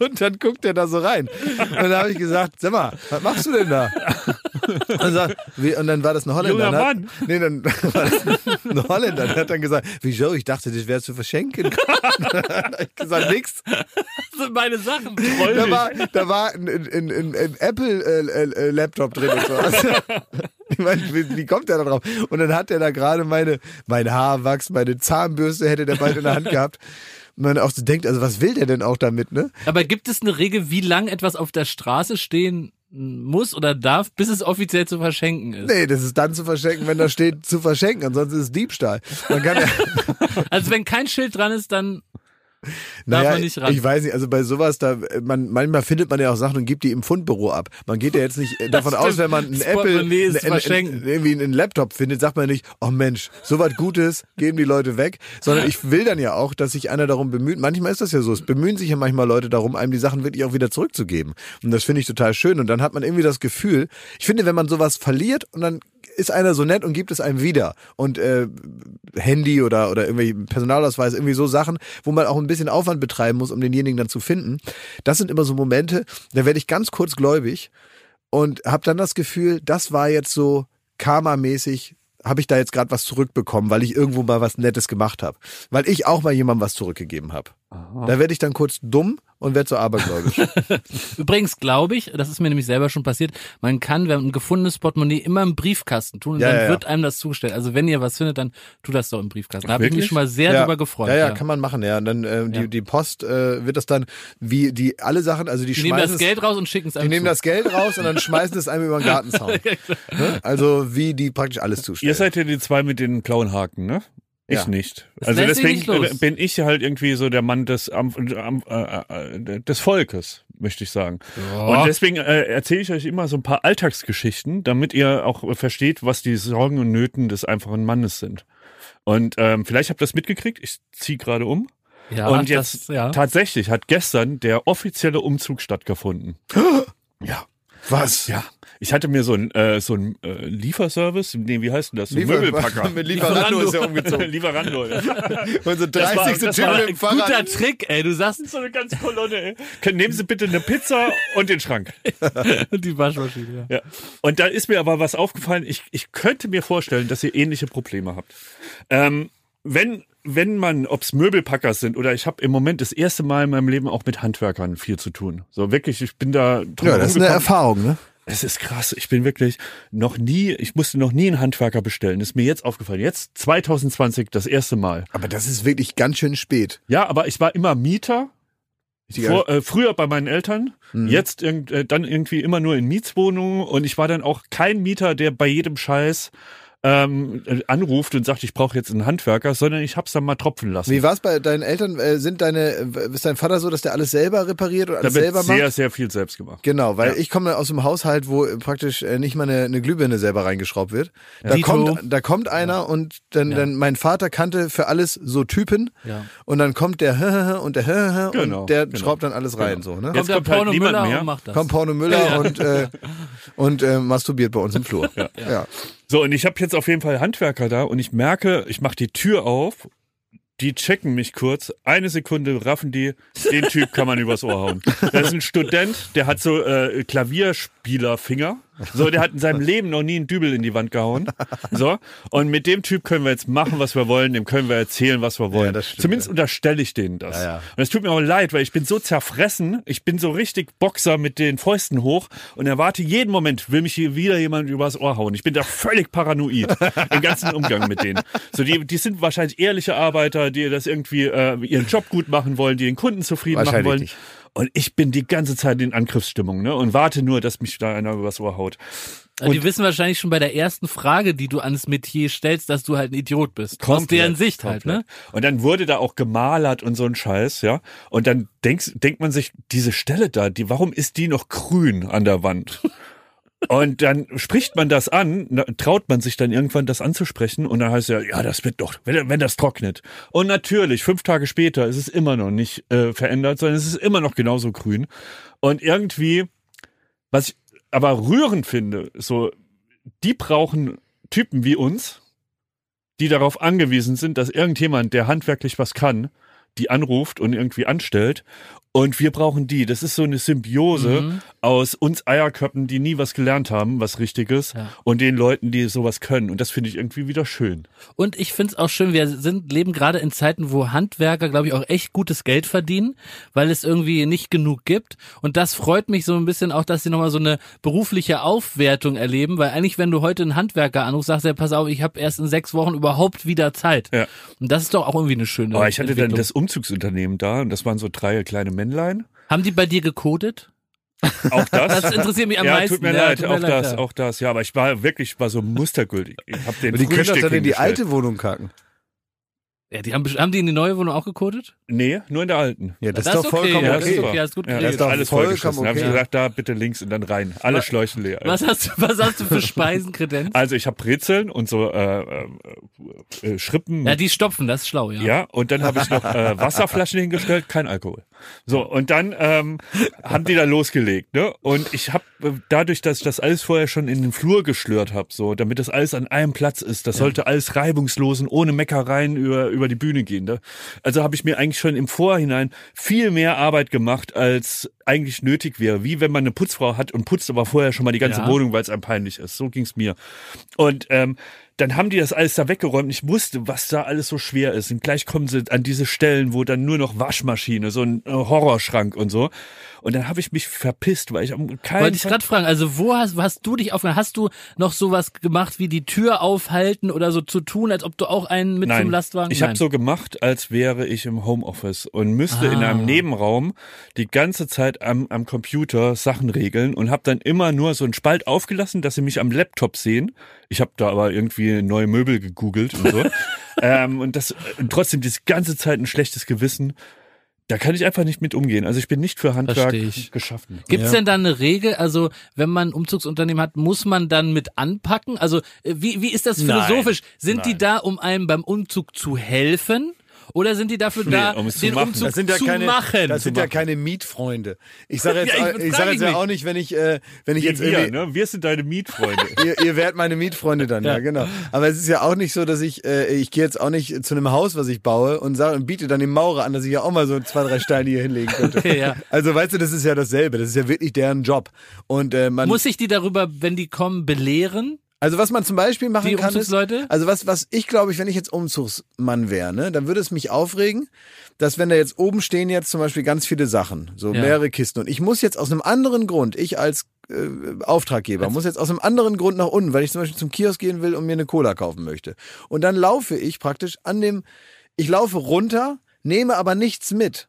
und dann guckt er da so rein. Und dann habe ich gesagt, sag mal, was machst du denn da? Und, dann sagt, wie, und dann war das ein Holländer. Junger und hat- Mann. Nee, dann war das ein Holländer. Der hat dann gesagt, wieso? Ich dachte, das wäre zu verschenken. ich gesagt, nix. Das sind meine Sachen. Da war, da war ein, ein, ein, ein, Apple-Laptop drin und so. Also, ich meine, wie, wie kommt der da drauf? Und dann hat er da gerade meine, mein Haarwachs, meine Zahnbürste hätte der bald in der Hand gehabt. Und man auch so denkt, also was will der denn auch damit, ne? Aber gibt es eine Regel, wie lang etwas auf der Straße stehen muss oder darf, bis es offiziell zu verschenken ist? Nee, das ist dann zu verschenken, wenn da steht zu verschenken, ansonsten ist es Diebstahl. Ja, Also wenn kein Schild dran ist, dann darf naja, man nicht ran. ich weiß nicht, also bei sowas, da man manchmal findet man ja auch Sachen und gibt die im Fundbüro ab. Man geht ja jetzt nicht äh, davon aus, wenn man ein Apple, Portemonnaie ist ein- ein- verschenken. irgendwie einen Laptop findet, sagt man nicht, oh Mensch, so was Gutes geben die Leute weg, sondern ich will dann ja auch, dass sich einer darum bemüht. Manchmal ist das ja so, es bemühen sich ja manchmal Leute darum, einem die Sachen wirklich auch wieder zurückzugeben. Und das finde ich total schön. Und dann hat man irgendwie das Gefühl, ich finde, wenn man sowas verliert und dann ist einer so nett und gibt es einem wieder. Und äh, Handy oder, oder irgendwelche Personalausweis, irgendwie so Sachen, wo man auch ein bisschen Aufwand betreiben muss, um denjenigen dann zu finden. Das sind immer so Momente, da werde ich ganz kurz gläubig und habe dann das Gefühl, das war jetzt so karmamäßig, habe ich da jetzt gerade was zurückbekommen, weil ich irgendwo mal was Nettes gemacht habe. Weil ich auch mal jemandem was zurückgegeben habe. Da werde ich dann kurz dumm und werde so abergläubisch. Übrigens glaube ich, das ist mir nämlich selber schon passiert, man kann, wenn ein gefundenes Portemonnaie immer im Briefkasten tun und Ja, dann ja, ja. wird einem das zugestellt. Also wenn ihr was findet, dann tut das doch im Briefkasten. Da habe ich mich schon mal sehr ja. drüber gefreut. Ja, ja, kann man machen, ja. Und dann äh, die, Ja. die Post äh, wird das dann, wie die alle Sachen, also die, Die nehmen schmeißen das es- Geld raus und schicken es Die einem nehmen zu. das Geld raus und dann schmeißen es einem über den Gartenzaun. Ne? Also wie die praktisch alles zustellen. Ihr seid ja die zwei mit den blauen Haken, ne? Ich Ja. nicht. Das also deswegen nicht bin ich halt irgendwie so der Mann des, am, am, äh, äh, des Volkes, möchte ich sagen. Und deswegen äh, erzähle ich euch immer so ein paar Alltagsgeschichten, damit ihr auch versteht, was die Sorgen und Nöten des einfachen Mannes sind. Und ähm, vielleicht habt ihr das mitgekriegt, ich ziehe gerade um. ja, und jetzt das, ja. tatsächlich hat gestern der offizielle Umzug stattgefunden. ja. Was? Ja. Ich hatte mir so ein, äh, so ein äh, Lieferservice, nee, wie heißt denn das? So ein Liefer- Möbelpacker. Mit Lieferando ist er umgezogen. Lieferando. ja. Und so Das war- 30. das war mit dem Fahrrad. Guter Trick, ey. Du sagst So eine ganze Kolonne, ey. Können- Nehmen Sie bitte eine Pizza und den Schrank. die Waschmaschine. Ja. Ja. Und da ist mir aber was aufgefallen. Ich, ich könnte mir vorstellen, dass ihr ähnliche Probleme habt. Ähm, wenn, wenn man, ob's Möbelpacker sind oder ich habe im Moment das erste Mal in meinem Leben auch mit Handwerkern viel zu tun. So wirklich, ich bin da Ja, das ist eine. Erfahrung, ne? Es ist krass. Ich bin wirklich noch nie, ich musste noch nie einen Handwerker bestellen. Das ist mir jetzt aufgefallen. Jetzt 2020 das erste Mal. Aber das ist wirklich ganz schön spät. Ja, aber ich war immer Mieter. Vor, äh, früher bei meinen Eltern, Mhm. jetzt irgend, äh, dann irgendwie immer nur in Mietswohnungen und ich war dann auch kein Mieter, der bei jedem Scheiß ähm, äh, anruft und sagt, ich brauche jetzt einen Handwerker, sondern ich hab's dann mal tropfen lassen. Wie war's bei deinen Eltern? Äh, Sind deine, äh, ist dein Vater so, dass der alles selber repariert und da alles wird selber sehr, macht? sehr viel selbst gemacht. Genau, weil Ja. ich komme aus einem Haushalt, wo praktisch äh, nicht mal eine, eine Glühbirne selber reingeschraubt wird. Da Dito. kommt, da kommt einer und dann, Ja. dann mein Vater kannte für alles so Typen Ja. und dann kommt der und der Genau, und der genau. schraubt dann alles rein so. Ne? Jetzt Kommt der kommt halt Porno niemand Müller mehr. und macht das. Kommt Porno Müller und äh, und äh, masturbiert bei uns im Flur. Ja. So, und ich habe jetzt auf jeden Fall Handwerker da und ich merke, ich mache die Tür auf, die checken mich kurz, eine Sekunde raffen die, den Typ kann man übers Ohr hauen. Das ist ein Student, der hat so äh, Klavierspielerfinger. So, der hat in seinem Leben noch nie einen Dübel in die Wand gehauen. So, und mit dem Typ können wir jetzt machen, was wir wollen, dem können wir erzählen, was wir wollen. das stimmt, Zumindest ja. unterstelle ich denen das. Ja, ja. Und es tut mir auch leid, weil ich bin so zerfressen, ich bin so richtig Boxer mit den Fäusten hoch und erwarte jeden Moment, will mich hier wieder jemand übers Ohr hauen. Ich bin da völlig paranoid im ganzen Umgang mit denen. So, die, die sind wahrscheinlich ehrliche Arbeiter, die das irgendwie äh, ihren Job gut machen wollen, die den Kunden zufrieden machen wollen. nicht. Und ich bin die ganze Zeit in Angriffsstimmung, ne? Und warte nur, dass mich da einer übers Ohr haut. Also die wissen wahrscheinlich schon bei der ersten Frage, die du ans Metier stellst, dass du halt ein Idiot bist. Aus Komplett, deren Sicht halt, ne? komplett. Und dann wurde da auch gemalert und so ein Scheiß, ja. Und dann denkst, denkt man sich, diese Stelle da, die, warum ist die noch grün an der Wand? Und dann spricht man das an, traut man sich dann irgendwann das anzusprechen und dann heißt ja, ja, das wird doch, wenn, wenn das trocknet. Und natürlich, fünf Tage später ist es immer noch nicht äh, verändert, sondern es ist immer noch genauso grün. Und irgendwie, was ich aber rührend finde, so, die brauchen Typen wie uns, die darauf angewiesen sind, dass irgendjemand, der handwerklich was kann, die anruft und irgendwie anstellt. Und wir brauchen die. Das ist so eine Symbiose Mhm. aus uns Eierköppen, die nie was gelernt haben, was Richtiges, Ja. und den Leuten, die sowas können. Und das finde ich irgendwie wieder schön. Und ich find's auch schön, wir sind, leben gerade in Zeiten, wo Handwerker, glaube ich, auch echt gutes Geld verdienen, weil es irgendwie nicht genug gibt. Und das freut mich so ein bisschen auch, dass sie nochmal so eine berufliche Aufwertung erleben, weil eigentlich, wenn du heute einen Handwerker anrufst, sagst du, pass auf, ich habe erst in sechs Wochen überhaupt wieder Zeit. Ja. Und das ist doch auch irgendwie eine schöne Aber ich hatte dann das Umzugsunternehmen da und das waren so drei kleine Männlein. Haben die bei dir gecodet? Auch das. Das interessiert mich am ja, meisten. tut mir Ja, leid, tut mir auch leid, das, ja. auch das. Ja, aber ich war wirklich, ich war so mustergültig. Ich habe den Und die können Frühstück dann in die alte Wohnung kacken. Ja, die haben, haben die in die neue Wohnung auch gecodet? Nee, nur in der alten. Ja, das, Das ist doch okay, vollkommen ja, okay. das ist okay, das ist gut Ja, das ist alles vollkommen vollgeschossen. Da habe ich okay. gesagt, da bitte links und dann rein. Alle Schläuchen leer. Was hast du, was hast du für Speisenkredenz? Also ich habe Brezeln und so äh, äh, äh, Schrippen. Ja, die stopfen, das ist schlau, ja. Ja, und dann habe ich noch äh, Wasserflaschen hingestellt, kein Alkohol. So, und dann ähm, haben die da losgelegt, ne? Und ich habe äh, dadurch, dass ich das alles vorher schon in den Flur geschlürt habe, so, damit das alles an einem Platz ist, das sollte alles reibungslos und ohne Meckereien über, über die Bühne gehen. Ne? Also habe ich mir eigentlich schon im Vorhinein viel mehr Arbeit gemacht, als eigentlich nötig wäre. Wie wenn man eine Putzfrau hat und putzt aber vorher schon mal die ganze Ja. Wohnung, weil es einem peinlich ist. So ging's mir. Und ähm, dann haben die das alles da weggeräumt. Ich wusste, was da alles so schwer ist. Und gleich kommen sie an diese Stellen, wo dann nur noch Waschmaschine, so ein äh, Horrorschrank und so. Und dann habe ich mich verpisst, weil ich am keinen Wollte ich gerade fragen, also wo hast, hast du dich aufgehalten? Hast du noch sowas gemacht wie die Tür aufhalten oder so zu tun, als ob du auch einen mit Nein, zum Lastwagen? ich habe so gemacht, als wäre ich im Homeoffice und müsste in Ah. einem Nebenraum die ganze Zeit am, am Computer Sachen regeln und habe dann immer nur so einen Spalt aufgelassen, dass sie mich am Laptop sehen. Ich habe da aber irgendwie neue Möbel gegoogelt und so. ähm, und das und trotzdem diese ganze Zeit ein schlechtes Gewissen. Da kann ich einfach nicht mit umgehen. Also ich bin nicht für Handwerk Versteh ich. geschaffen. Gibt's denn da eine Regel? Also wenn man ein Umzugsunternehmen hat, muss man dann mit anpacken? Also äh, wie, wie ist das Nein. philosophisch? Sind die Nein. da, um einem beim Umzug zu helfen? Oder sind die dafür Nee, da, um es zu den machen. Umzug Das sind ja zu keine, machen? das sind ja keine Mietfreunde. Ich sage jetzt, Ja, ich ich, sag jetzt ja auch nicht, wenn ich, äh, wenn ich Wie jetzt wir, irgendwie, ne? wir sind deine Mietfreunde. ihr, ihr werdet meine Mietfreunde dann, ja. Ja. genau. Aber es ist ja auch nicht so, dass ich, äh, ich gehe jetzt auch nicht zu einem Haus, was ich baue und sage und biete dann dem Maurer an, dass ich ja auch mal so zwei, drei Steine hier hinlegen könnte. Okay, ja. Also weißt du, das ist ja dasselbe. Das ist ja wirklich deren Job. Und äh, man Muss ich die darüber, wenn die kommen, belehren? Also was man zum Beispiel machen Die kann ist, also was, was ich glaube ich, wenn ich jetzt Umzugsmann wäre, ne, dann würde es mich aufregen, dass wenn da jetzt oben stehen jetzt zum Beispiel ganz viele Sachen, so Ja. mehrere Kisten und ich muss jetzt aus einem anderen Grund, ich als äh, Auftraggeber, muss jetzt aus einem anderen Grund nach unten, weil ich zum Beispiel zum Kiosk gehen will und mir eine Cola kaufen möchte. Und dann laufe ich praktisch an dem, ich laufe runter, nehme aber nichts mit.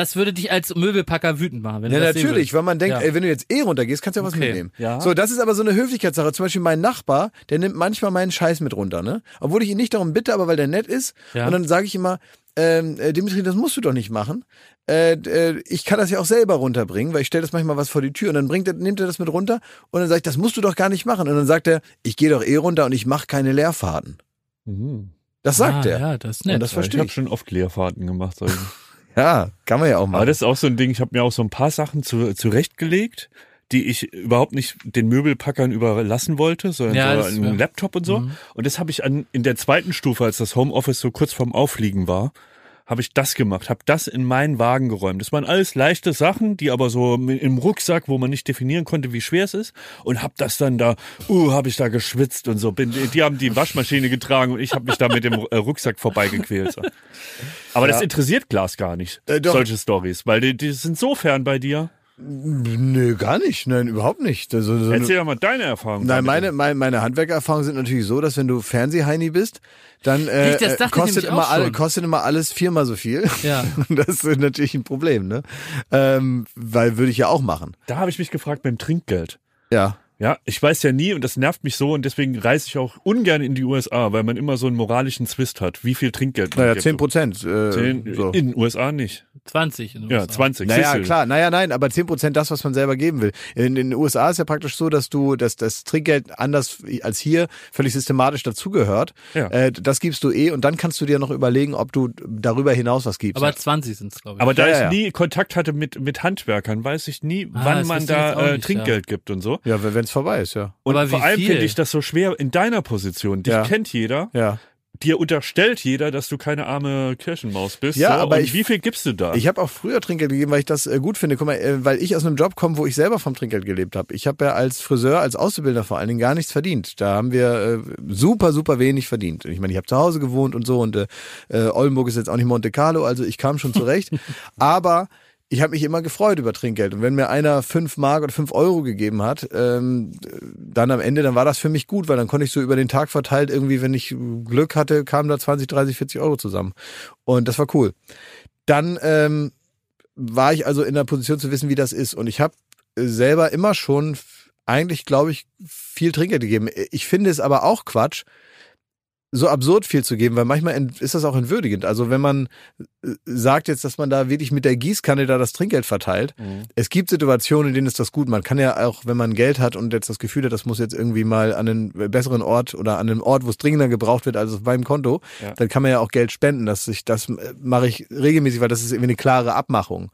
Das würde dich als Möbelpacker wütend machen. Wenn Ja, du das natürlich, weil man denkt, Ja. ey, wenn du jetzt eh runtergehst, kannst du ja was Okay, mitnehmen. ja. So, das ist aber so eine Höflichkeitssache. Zum Beispiel mein Nachbar, der nimmt manchmal meinen Scheiß mit runter, ne? Obwohl ich ihn nicht darum bitte, aber weil der nett ist. Ja. Und dann sage ich immer, ähm, äh, Dimitri, das musst du doch nicht machen. Äh, äh, ich kann das ja auch selber runterbringen, weil ich stelle das manchmal was vor die Tür und dann bringt er, nimmt er das mit runter und dann sage ich, das musst du doch gar nicht machen. Und dann sagt er, ich gehe doch eh runter und ich mache keine Leerfahrten. Mhm. Das sagt ah, er. Ja, das ist Und nett. das Ja, ich verstehe habe ich. schon oft Leerfahrten gemacht. Ja, kann man ja auch Aber machen. das ist auch so ein Ding, ich habe mir auch so ein paar Sachen zu, zurechtgelegt, die ich überhaupt nicht den Möbelpackern überlassen wollte, sondern Ja, so einen ja. Laptop und so. Mhm. Und das habe ich an, in der zweiten Stufe, als das Homeoffice so kurz vorm Aufliegen war, habe ich das gemacht, habe das in meinen Wagen geräumt. Das waren alles leichte Sachen, die aber so im Rucksack, wo man nicht definieren konnte, wie schwer es ist, und habe das dann da, uh, habe ich da geschwitzt und so. Bin, die haben die Waschmaschine getragen und ich habe mich da mit dem äh, Rucksack vorbeigequält. So. Aber das Ja. interessiert Glas gar nicht, Äh, solche Stories, weil die, die sind so fern bei dir. Nö, gar nicht. Nein, überhaupt nicht. Also, so Erzähl doch mal deine Erfahrung. Nein, meine, meine, meine Handwerkererfahrungen sind natürlich so, dass wenn du Fernsehheini bist, dann äh, Ich- das äh, ich kostet, immer alle, kostet immer alles viermal so viel. Ja. Und das ist natürlich ein Problem, ne? Ähm, weil würde ich ja auch machen. Da habe ich mich gefragt beim Trinkgeld. Ja. Ja, ich weiß ja nie und das nervt mich so und deswegen reise ich auch ungern in die USA, weil man immer so einen moralischen Zwist hat, wie viel Trinkgeld man Naja, gibt. zehn Prozent. Äh, so. In den USA nicht. 20 in den Ja, USA. 20. Naja, du. klar, naja, nein, aber 10% das, was man selber geben will. In, in den USA ist ja praktisch so, dass du, dass das Trinkgeld anders als hier völlig systematisch dazugehört. Ja. Äh, das gibst du eh und dann kannst du dir noch überlegen, ob du darüber hinaus was gibst. Aber 20 sind es, glaube ich. Aber da Ja, ich ja, ja. nie Kontakt hatte mit, mit Handwerkern, weiß ich nie, Ah, wann man da äh, nicht, Trinkgeld gibt und so. ja, wenn es vorbei ist, ja. Und Aber wie vor allem finde ich das so schwer in deiner Position. Dich Ja. kennt jeder, Ja. dir unterstellt jeder, dass du keine arme Kirchenmaus bist. Ja, so. aber und ich- wie viel gibst du da? Ich habe auch früher Trinkgeld gegeben, weil ich das äh, gut finde. Guck mal, äh, weil ich aus einem Job komme, wo ich selber vom Trinkgeld gelebt habe. Ich habe ja als Friseur, als Auszubildender vor allen Dingen gar nichts verdient. Da haben wir äh, super, super wenig verdient. Ich meine, ich habe zu Hause gewohnt und so und äh, äh, Oldenburg ist jetzt auch nicht Monte Carlo, also ich kam schon zurecht. Aber ich habe mich immer gefreut über Trinkgeld. Und wenn mir einer fünf Mark oder fünf Euro gegeben hat, ähm, dann am Ende, dann war das für mich gut, weil dann konnte ich so über den Tag verteilt irgendwie, wenn ich Glück hatte, kamen da 20, 30, 40 Euro zusammen. Und das war cool. Dann ähm, war ich also in der Position zu wissen, wie das ist. Und ich habe selber immer schon eigentlich, glaube ich, viel Trinkgeld gegeben. Ich finde es aber auch Quatsch, so absurd viel zu geben, weil manchmal ist das auch entwürdigend. Also wenn man sagt jetzt, dass man da wirklich mit der Gießkanne da das Trinkgeld verteilt. Es gibt Situationen, in denen ist das gut. Man kann ja auch, wenn man Geld hat und jetzt das Gefühl hat, das muss jetzt irgendwie mal an einen besseren Ort oder an einen Ort, wo es dringender gebraucht wird als auf meinem Konto, Ja. dann kann man ja auch Geld spenden. Das, ich, das äh, mache ich regelmäßig, weil das ist irgendwie eine klare Abmachung.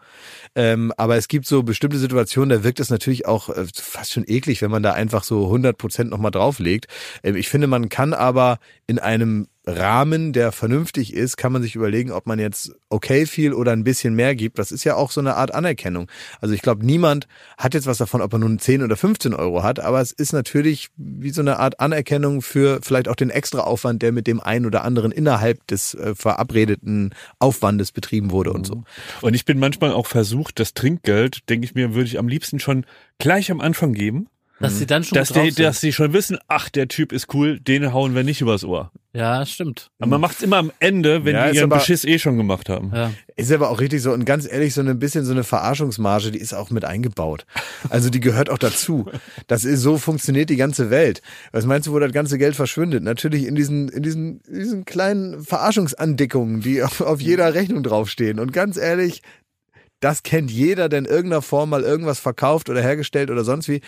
Ähm, aber es gibt so bestimmte Situationen, da wirkt es natürlich auch äh, fast schon eklig, wenn man da einfach so 100 Prozent nochmal drauflegt. Ähm, ich finde, man kann aber in einem Rahmen, der vernünftig ist, kann man sich überlegen, ob man jetzt okay viel oder ein bisschen mehr gibt. Das ist ja auch so eine Art Anerkennung. Also ich glaube, niemand hat jetzt was davon, ob er nun 10 oder 15 Euro hat, aber es ist natürlich wie so eine Art Anerkennung für vielleicht auch den extra Aufwand, der mit dem einen oder anderen innerhalb des äh, verabredeten Aufwandes betrieben wurde und so. Und ich bin manchmal auch versucht, das Trinkgeld, denke ich mir, würde ich am liebsten schon gleich am Anfang geben, Dass sie dann schon dass die, sind. dass die schon wissen, ach, der Typ ist cool, den hauen wir nicht übers Ohr. Ja, stimmt. Aber man macht es immer am Ende, wenn Ja, die ihren aber- Beschiss eh schon gemacht haben. Ja. Ist aber auch richtig so und ganz ehrlich, so ein bisschen so eine Verarschungsmarge, die ist auch mit eingebaut. Also die gehört auch dazu. Das ist so funktioniert die ganze Welt. Was meinst du, wo das ganze Geld verschwindet? Natürlich in diesen, in diesen, in diesen kleinen Verarschungsandickungen, die auf, auf jeder Rechnung draufstehen. Und ganz ehrlich, das kennt jeder, der in irgendeiner Form mal irgendwas verkauft oder hergestellt oder sonst wie.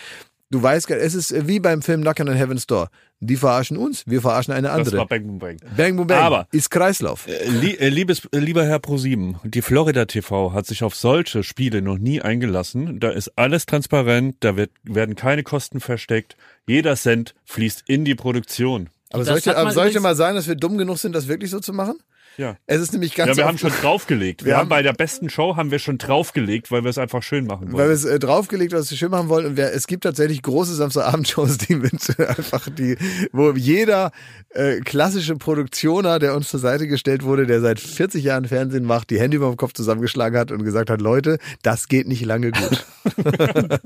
Du weißt, gar- es ist wie beim Film Knock on Heaven's Door. Die verarschen uns, wir verarschen eine Das andere. war Bang Boom Bang. Bang, boom, bang. Aber- ist Kreislauf. Äh, Lie äh, liebes, äh, lieber Herr ProSieben, die Florida TV hat sich auf solche Spiele noch nie eingelassen. Da ist alles transparent, da wird, werden keine Kosten versteckt. Jeder Cent fließt in die Produktion. Aber Das soll ich, dir- hat man aber soll ich dir übrigens- mal sagen, dass wir dumm genug sind, das wirklich so zu machen? Ja. Es ist nämlich ganz Ja, wir haben schon draufgelegt. Wir, Wir haben haben- bei der besten Show haben wir schon draufgelegt, weil wir es einfach schön machen weil wir wollen. es äh, draufgelegt, was wir schön machen wollen. Und wir, es gibt tatsächlich große Samstagabendshows, die mit äh, einfach die, wo jeder äh, klassische Produktioner, der uns zur Seite gestellt wurde, der seit 40 Jahren Fernsehen macht, die Hände über dem Kopf zusammengeschlagen hat und gesagt hat, Leute, das geht nicht lange gut.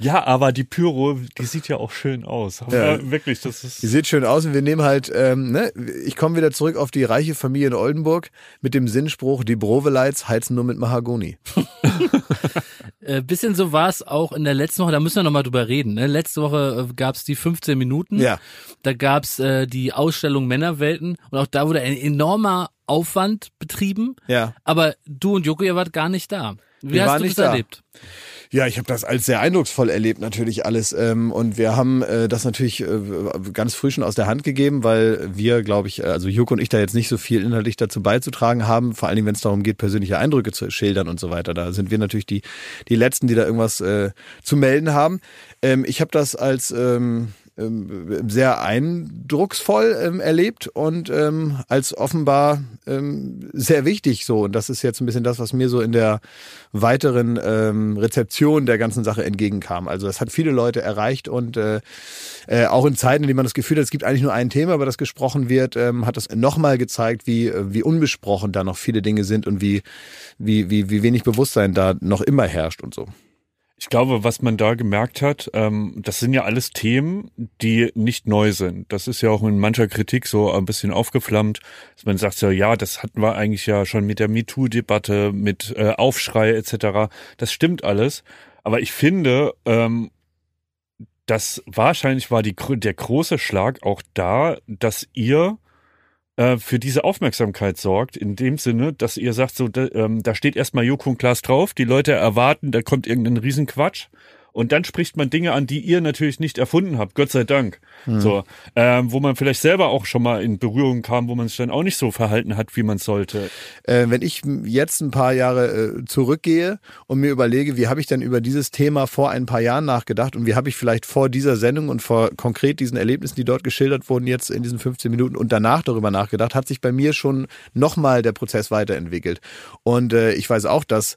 Ja, aber die Pyro, die sieht ja auch schön aus. Ja. Aber wirklich, das ist. Die sieht schön aus und wir nehmen halt, ähm, ne, ich komme wieder zurück auf die reiche Familie in Oldenburg mit dem Sinnspruch, die Brovelites heizen nur mit Mahagoni. Äh, bisschen so war es auch in der letzten Woche, da müssen wir nochmal drüber reden. Ne? Letzte Woche äh, gab's die 15 Minuten. Ja. Da gab's äh, die Ausstellung Männerwelten und auch da wurde ein enormer Aufwand betrieben. Ja. Aber du und Joko, ihr wart gar nicht da. Wie Wir hast du das nicht da. erlebt? Ja, ich habe das als sehr eindrucksvoll erlebt, natürlich alles. Ähm, und wir haben äh, das natürlich äh, ganz früh schon aus der Hand gegeben, weil wir, glaube ich, äh, also Juk und ich da jetzt nicht so viel inhaltlich dazu beizutragen haben, vor allen Dingen, wenn es darum geht, persönliche Eindrücke zu schildern und so weiter. Da sind wir natürlich die, die Letzten, die da irgendwas äh, zu melden haben. Ähm, ich habe das als ähm, sehr eindrucksvoll ähm, erlebt und ähm, als offenbar ähm, sehr wichtig so. Und das ist jetzt ein bisschen das, was mir so in der weiteren ähm, Rezeption der ganzen Sache entgegenkam. Also das hat viele Leute erreicht und äh, äh, auch in Zeiten, in denen man das Gefühl hat, es gibt eigentlich nur ein Thema, über das gesprochen wird, ähm, hat das nochmal gezeigt, wie, äh, wie unbesprochen da noch viele Dinge sind und wie, wie, wie, wie wenig Bewusstsein da noch immer herrscht und so. Ich glaube, was man da gemerkt hat, ähm, das sind ja alles Themen, die nicht neu sind. Das ist ja auch in mancher Kritik so ein bisschen aufgeflammt, dass man sagt so, ja, das hatten wir eigentlich ja schon mit der MeToo-Debatte, mit äh, Aufschrei etc. Das stimmt alles. Aber ich finde, ähm, das wahrscheinlich war die, der große Schlag auch da, dass ihr äh, für diese Aufmerksamkeit sorgt, in dem Sinne, dass ihr sagt, so, da, ähm, da steht erstmal Joko und Klaas drauf, die Leute erwarten, da kommt irgendein Riesenquatsch. Und dann spricht man Dinge an, die ihr natürlich nicht erfunden habt, Gott sei Dank. Mhm. So, ähm, wo man vielleicht selber auch schon mal in Berührung kam, wo man sich dann auch nicht so verhalten hat, wie man sollte. Äh, wenn ich jetzt ein paar Jahre äh, zurückgehe und mir überlege, wie habe ich denn über dieses Thema vor ein paar Jahren nachgedacht und wie habe ich vielleicht vor dieser Sendung und vor konkret diesen Erlebnissen, die dort geschildert wurden, jetzt in diesen 15 Minuten und danach darüber nachgedacht, hat sich bei mir schon nochmal der Prozess weiterentwickelt. Und äh, ich weiß auch, dass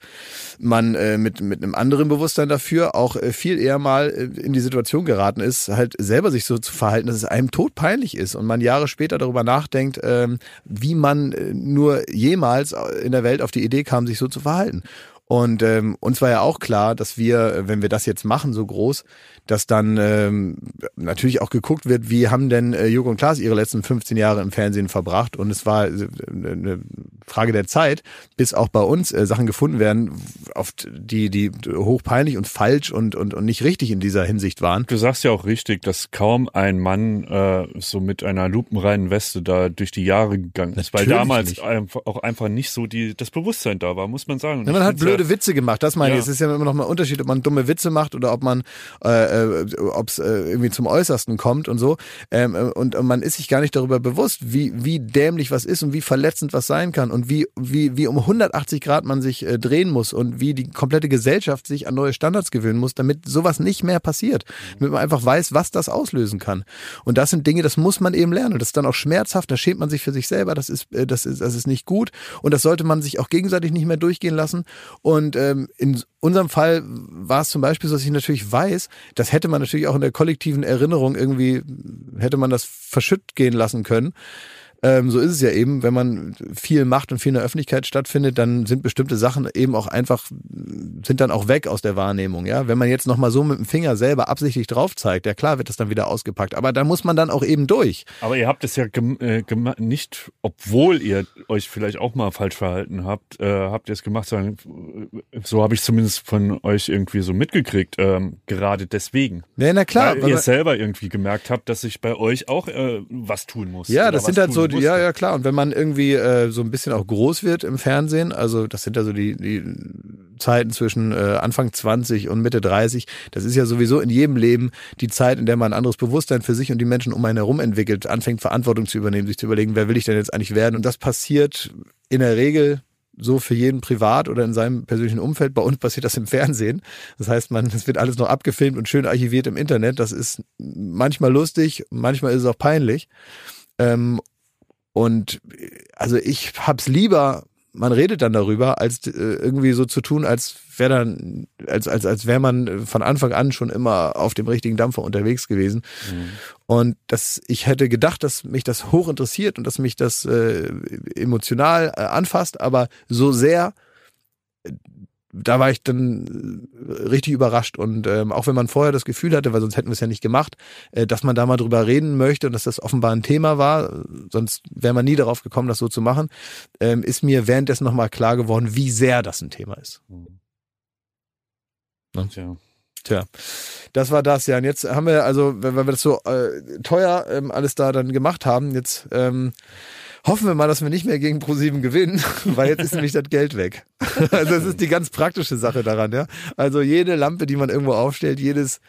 man äh, mit, mit einem anderen Bewusstsein dafür auch viel eher mal äh, in die Situation geraten ist, halt selber sich so zu verhalten, dass es einem todpeinlich ist und man Jahre später darüber nachdenkt, ähm, wie man äh, nur jemals in der Welt auf die Idee kam, sich so zu verhalten. Und ähm, uns war ja auch klar, dass wir, wenn wir das jetzt machen, so groß, dass dann ähm, natürlich auch geguckt wird, wie haben denn äh, Jürgen und Klaas ihre letzten 15 Jahre im Fernsehen verbracht. Und es war äh, eine Frage der Zeit, bis auch bei uns äh, Sachen gefunden werden, oft die, die hochpeinlich und falsch und, und, und nicht richtig in dieser Hinsicht waren. Du sagst ja auch richtig, dass kaum ein Mann äh, so mit einer lupenreinen Weste da durch die Jahre gegangen ist, weil damals nicht. auch einfach nicht so die, das Bewusstsein da war, muss man sagen. Ja, man hat blöde Witze gemacht, das meine ja. ich. Es ist ja immer noch mal ein Unterschied, ob man dumme Witze macht oder ob man äh, äh, ob es äh, irgendwie zum Äußersten kommt und so. Ähm, äh, und, und man ist sich gar nicht darüber bewusst, wie, wie dämlich was ist und wie verletzend was sein kann und wie, wie, wie um 180 Grad man sich äh, drehen muss und wie die komplette Gesellschaft sich an neue Standards gewöhnen muss, damit sowas nicht mehr passiert. Damit man einfach weiß, was das auslösen kann. Und das sind Dinge, das muss man eben lernen. Und das ist dann auch schmerzhaft, da schämt man sich für sich selber, das ist, äh, das ist, das ist nicht gut. Und das sollte man sich auch gegenseitig nicht mehr durchgehen lassen. Und ähm, in unserem Fall war es zum Beispiel so, dass ich natürlich weiß, das hätte man natürlich auch in der kollektiven Erinnerung irgendwie, hätte man das verschütt gehen lassen können. Ähm, so ist es ja eben, wenn man viel macht und viel in der Öffentlichkeit stattfindet, dann sind bestimmte Sachen eben auch einfach, sind dann auch weg aus der Wahrnehmung. Ja, Wenn man jetzt nochmal so mit dem Finger selber absichtlich drauf zeigt, ja klar wird das dann wieder ausgepackt, aber da muss man dann auch eben durch. Aber ihr habt es ja äh, nicht, obwohl ihr euch vielleicht auch mal falsch verhalten habt, äh, habt ihr es gemacht, sagen, so habe ich zumindest von euch irgendwie so mitgekriegt, ähm, gerade deswegen. Ja, na klar. Weil ihr selber irgendwie gemerkt habt, dass ich bei euch auch äh, was tun muss. Ja, das sind halt so wusste. Ja, ja, klar. Und wenn man irgendwie äh, so ein bisschen auch groß wird im Fernsehen, also das sind ja so die, die Zeiten zwischen äh, Anfang 20 und Mitte 30, das ist ja sowieso in jedem Leben die Zeit, in der man ein anderes Bewusstsein für sich und die Menschen um einen herum entwickelt, anfängt Verantwortung zu übernehmen, sich zu überlegen, wer will ich denn jetzt eigentlich werden? Und das passiert in der Regel so für jeden privat oder in seinem persönlichen Umfeld. Bei uns passiert das im Fernsehen. Das heißt, man, es wird alles noch abgefilmt und schön archiviert im Internet. Das ist manchmal lustig, manchmal ist es auch peinlich. Ähm, und also ich hab's lieber, man redet dann darüber, als äh, irgendwie so zu tun, als wäre dann, als, als, als wäre man von Anfang an schon immer auf dem richtigen Dampfer unterwegs gewesen. Mhm. Und das, ich hätte gedacht, dass mich das hoch interessiert und dass mich das äh, emotional äh, anfasst, aber so sehr da war ich dann äh, richtig überrascht. Und ähm, auch wenn man vorher das Gefühl hatte, weil sonst hätten wir es ja nicht gemacht, äh, dass man da mal drüber reden möchte und dass das offenbar ein Thema war, sonst wäre man nie darauf gekommen, das so zu machen, ähm, ist mir währenddessen nochmal klar geworden, wie sehr das ein Thema ist. Mhm. Ne? Tja. Tja, das war das ja. Und jetzt haben wir, also, wenn wir das so äh, teuer ähm, alles da dann gemacht haben, jetzt ähm, Hoffen wir mal, dass wir nicht mehr gegen ProSieben gewinnen, weil jetzt ist nämlich das Geld weg. Also das ist die ganz praktische Sache daran, ja. Also jede Lampe, die man irgendwo aufstellt, jedes,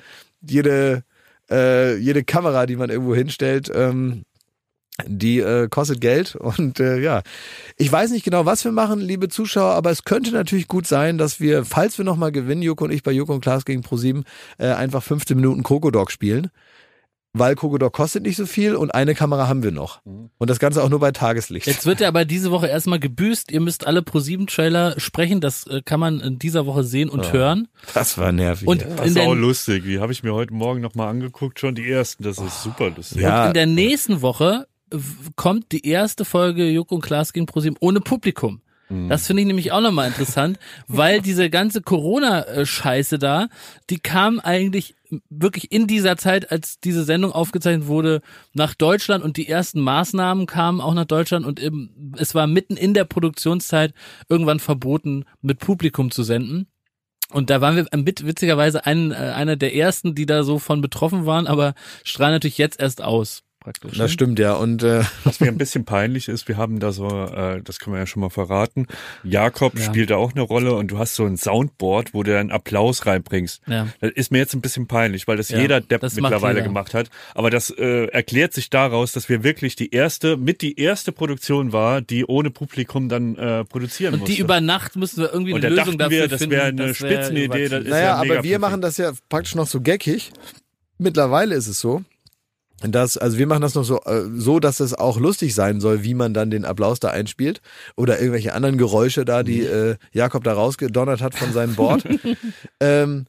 jede, äh, jede Kamera, die man irgendwo hinstellt, ähm, die äh, kostet Geld und äh, ja, ich weiß nicht genau, was wir machen, liebe Zuschauer, aber es könnte natürlich gut sein, dass wir, falls wir nochmal gewinnen, Joko und ich bei Joko und Klaas gegen ProSieben, äh, einfach 15 Minuten Krokodok spielen. Weil Kogodok kostet nicht so viel und eine Kamera haben wir noch. Und das Ganze auch nur bei Tageslicht. Jetzt wird er aber diese Woche erstmal gebüßt. Ihr müsst alle Pro7-Trailer sprechen. Das äh, kann man in dieser Woche sehen und hören. Das war nervig. Und. Das in ist der, auch lustig. Die habe ich mir heute Morgen nochmal angeguckt, schon die ersten. Das ist super lustig. Ja. in der nächsten Woche kommt die erste Folge Joko und Klaas gegen ProSieben ohne Publikum. Das finde ich nämlich auch nochmal interessant, weil diese ganze Corona-Scheiße da, die kam eigentlich wirklich in dieser Zeit, als diese Sendung aufgezeichnet wurde, nach Deutschland und die ersten Maßnahmen kamen auch nach Deutschland und im, es war mitten in der Produktionszeit irgendwann verboten, mit Publikum zu senden. Und da waren wir mit, witzigerweise ein, äh, einer der ersten, die da so von betroffen waren, aber strahlen natürlich jetzt erst aus, praktisch. Das stimmt ja. Und äh, Was mir ein bisschen peinlich ist, wir haben da so, äh, das können wir ja schon mal verraten, Jakob Ja. spielt da auch eine Rolle und du hast so ein Soundboard, wo du einen Applaus reinbringst. Ja. Das ist mir jetzt ein bisschen peinlich, weil das Ja, jeder Depp das mittlerweile jeder. gemacht hat. Aber das äh, erklärt sich daraus, dass wir wirklich die erste, mit die erste Produktion war, die ohne Publikum dann äh, produzieren Und musste. die über Nacht müssen wir irgendwie und eine da Lösung dachten dafür wir, das finden. wäre eine das wär Spitzenidee. Das ist naja, ja aber wir machen das ja praktisch noch so geckig. Mittlerweile ist es so, dass, also wir machen das noch so, äh, so, dass es auch lustig sein soll, wie man dann den Applaus da einspielt oder irgendwelche anderen Geräusche da, die äh, Jakob da rausgedonnert hat von seinem Board. ähm,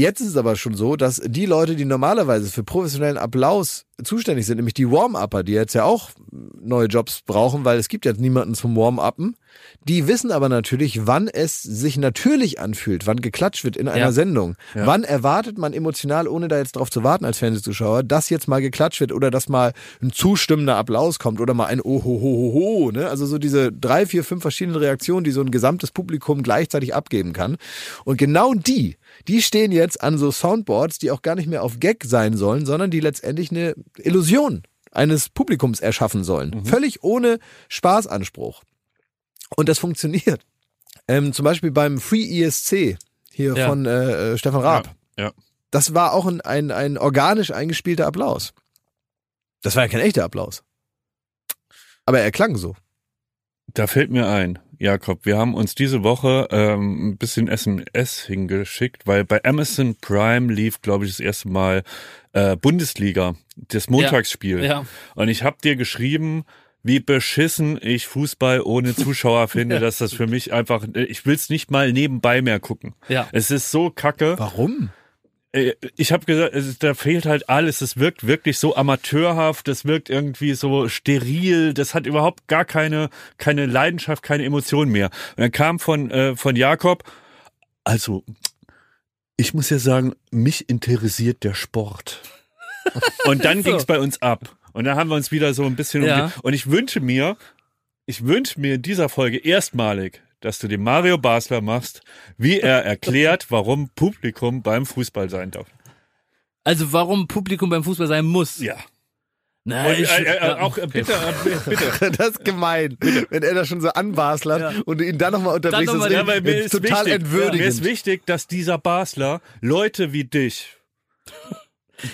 Jetzt ist es aber schon so, dass die Leute, die normalerweise für professionellen Applaus zuständig sind, nämlich die Warm-Upper, die jetzt ja auch neue Jobs brauchen, weil es gibt jetzt niemanden zum Warm-Uppen, die wissen aber natürlich, wann es sich natürlich anfühlt, wann geklatscht wird in einer Ja. Sendung. Ja. Wann erwartet man emotional, ohne da jetzt drauf zu warten als Fernsehzuschauer, dass jetzt mal geklatscht wird oder dass mal ein zustimmender Applaus kommt oder mal ein Ohohoho, ne? Also so diese drei, vier, fünf verschiedenen Reaktionen, die so ein gesamtes Publikum gleichzeitig abgeben kann. Und genau die, die stehen jetzt an so Soundboards, die auch gar nicht mehr auf Gag sein sollen, sondern die letztendlich eine Illusion eines Publikums erschaffen sollen. Völlig ohne Spaßanspruch. Und das funktioniert. Ähm, zum Beispiel beim Free ESC hier Ja. von äh, äh, Stefan Raab. Ja, ja. Das war auch ein, ein, ein organisch eingespielter Applaus. Das war ja kein echter Applaus. Aber er klang so. Da fällt mir ein, Jakob, wir haben uns diese Woche ähm, ein bisschen SMS hingeschickt, weil bei Amazon Prime lief, glaube ich, das erste Mal äh, Bundesliga, das Montagsspiel. Ja. Und ich habe dir geschrieben, wie beschissen ich Fußball ohne Zuschauer finde, dass das für mich einfach, ich will es nicht mal nebenbei mehr gucken. Ja. Es ist so kacke. Warum? Äh, Ich habe gesagt, es, da fehlt halt alles. Es wirkt wirklich so amateurhaft, das wirkt irgendwie so steril, das hat überhaupt gar keine, keine Leidenschaft, keine Emotion mehr. Und dann kam von, äh, von Jakob, also, ich muss ja sagen, mich interessiert der Sport. Und dann So. ging's bei uns ab. Und dann haben wir uns wieder so ein bisschen Ja. umge- Und ich wünsche mir, ich wünsche mir in dieser Folge erstmalig, dass du den Mario Basler machst, wie er erklärt, warum Publikum beim Fußball sein darf. Also warum Publikum beim Fußball sein muss. Ja. Na, Und, ich, äh, äh, auch äh, okay. bitte, äh, bitte. Das ist gemein, wenn er das schon so anbaslert Ja. und ihn dann nochmal unterbrichst. Dann noch mal- ist Ja, weil mir ist total wichtig, entwürdigend. mir ist wichtig, dass dieser Basler Leute wie dich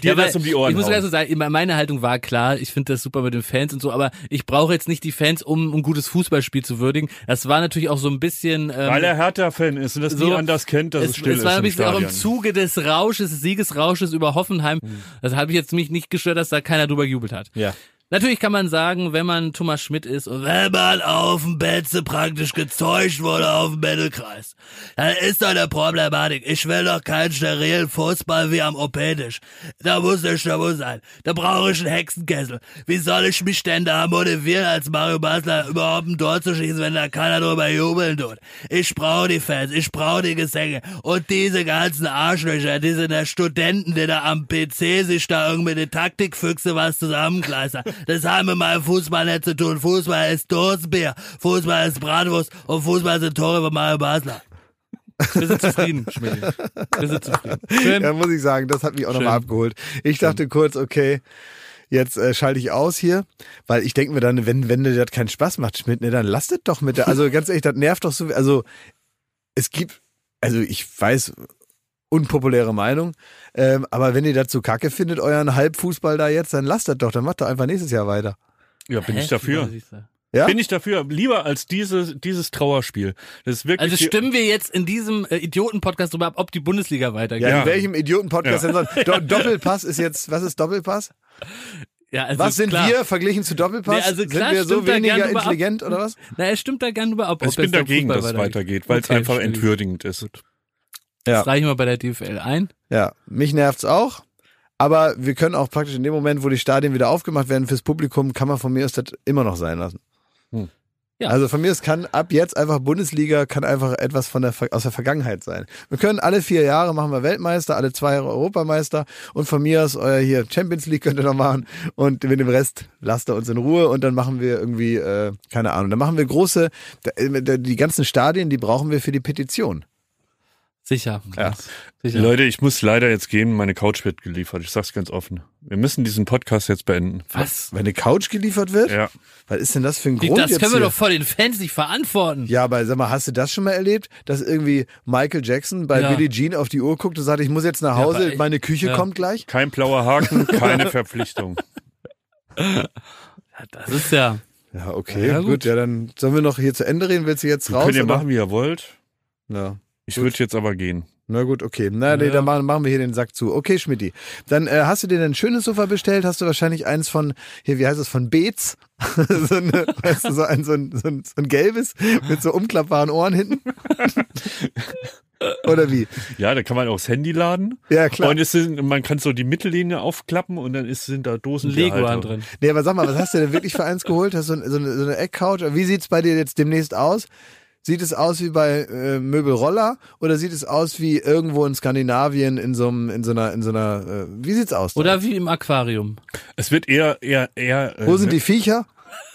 dir Ja, weil das um die Ohren Ich muss ganz so sagen, meine Haltung war klar, ich finde das super mit den Fans und so, aber ich brauche jetzt nicht die Fans, um ein gutes Fußballspiel zu würdigen. Das war natürlich auch so ein bisschen... Ähm, Weil er Hertha-Fan ist und das so- anders kennt, dass es, es, still es war ist ein bisschen auch im. Zuge des Rausches, des Siegesrausches über Hoffenheim. Das habe ich jetzt mich nicht gestört, dass da keiner drüber gejubelt hat. Ja. Natürlich kann man sagen, wenn man Thomas Schmidt ist und wenn man auf dem Betze praktisch gezeugt wurde auf dem Mittelkreis, dann ist doch eine Problematik. Ich will doch keinen sterilen Fußball wie am Opedisch. Da muss eine Stimmung sein. Da brauche ich einen Hexenkessel. Wie soll ich mich denn da motivieren, als Mario Basler überhaupt ein Tor zu schießen, wenn da keiner drüber jubeln tut? Ich brauche die Fans, ich brauche die Gesänge und diese ganzen Arschlöcher, diese der Studenten, die da am PC sich da irgendwie die Taktikfüchse was zusammengleistern. Das haben mit meinem Fußball nicht zu tun. Fußball ist Dosenbier, Fußball ist Bratwurst und Fußball sind Tore von Mario Basler. Wir sind zufrieden, Schmidt. Wir sind zufrieden. Schön. Ja, muss ich sagen, das hat mich auch Schön. nochmal abgeholt. Ich dachte kurz, okay, jetzt äh, schalte ich aus hier, weil ich denke mir dann, wenn, wenn dir das keinen Spaß macht, Schmidt, ne, dann lasst es doch mit der, also ganz ehrlich, das nervt doch so, also es gibt, also ich weiß, unpopuläre Meinung, ähm, aber wenn ihr so kacke findet, euren Halbfußball da jetzt, dann lasst das doch, dann macht doch einfach nächstes Jahr weiter. Ja, bin Hä? ich dafür. Du. Ja? Bin ich dafür lieber als diese, dieses Trauerspiel. Das ist wirklich Also stimmen wir jetzt in diesem äh, Idioten-Podcast drüber ab, ob die Bundesliga weitergeht. Ja, Ja. in welchem Idioten-Podcast denn sonst? Do Doppelpass ist jetzt, was ist Doppelpass? Ja, also Was sind klar. wir verglichen zu Doppelpass? Nee, also klar, sind wir so weniger gern über ab- intelligent oder was? Na, er stimmt da gerne drüber ab. ob ich bin es dagegen, dass es weitergeht, weil es Okay, einfach entwürdigend ist. Ja. Das reichen wir bei der DFL ein. Ja, mich nervt's auch. Aber wir können auch praktisch in dem Moment, wo die Stadien wieder aufgemacht werden fürs Publikum, kann man von mir aus das immer noch sein lassen. Hm. Ja. Also von mir aus kann ab jetzt einfach Bundesliga kann einfach etwas von der aus der Vergangenheit sein. Wir können alle vier Jahre machen wir Weltmeister, alle zwei Jahre Europameister und von mir aus euer hier Champions League könnt ihr noch machen und mit dem Rest lasst ihr uns in Ruhe und dann machen wir irgendwie äh, keine Ahnung, dann machen wir große äh, die ganzen Stadien, die brauchen wir für die Petition. Sicher. Ja. Sicher. Leute, ich muss leider jetzt gehen, meine Couch wird geliefert. Ich sag's ganz offen. Wir müssen diesen Podcast jetzt beenden. Was? Wenn eine Couch geliefert wird? Ja. Was ist denn das für ein Grund das jetzt können wir hier? doch vor den Fans nicht verantworten. Ja, aber sag mal, hast du das schon mal erlebt, dass irgendwie Michael Jackson bei Ja. Billie Jean auf die Uhr guckt und sagt, ich muss jetzt nach Hause, ich- meine Küche ja. kommt gleich? Kein blauer Haken, keine Verpflichtung. Das ist ja. Ja, okay, Ja, gut. gut. Ja, dann sollen wir noch hier zu Ende reden. Willst du jetzt raus? Könnt ihr oder? machen, wie ihr wollt. Ja. Ich würde jetzt aber gehen. Na gut, okay. Na, nee, Ja. dann machen, machen wir hier den Sack zu. Okay, Schmidti. Dann äh, hast du dir ein schönes Sofa bestellt, hast du wahrscheinlich eins von, hier, wie heißt es, von Beetz? so, eine, weißt du, so ein, so ein, so ein, so ein gelbes mit so umklappbaren Ohren hinten. Oder wie? Ja, da kann man auch das Handy laden. Ja, klar. Und es sind, man kann so die Mittellinie aufklappen und dann ist, sind da Dosen Leguan drin. Nee, aber sag mal, was hast du denn wirklich für eins geholt? Hast du so, so, eine, so eine Eckcouch? Wie sieht's bei dir jetzt demnächst aus? Sieht es aus wie bei äh, Möbelroller oder sieht es aus wie irgendwo in Skandinavien in so einem in so einer in so einer äh, wie sieht's aus? da? Oder wie im Aquarium. Es wird eher, eher, eher. äh, wo sind die Viecher?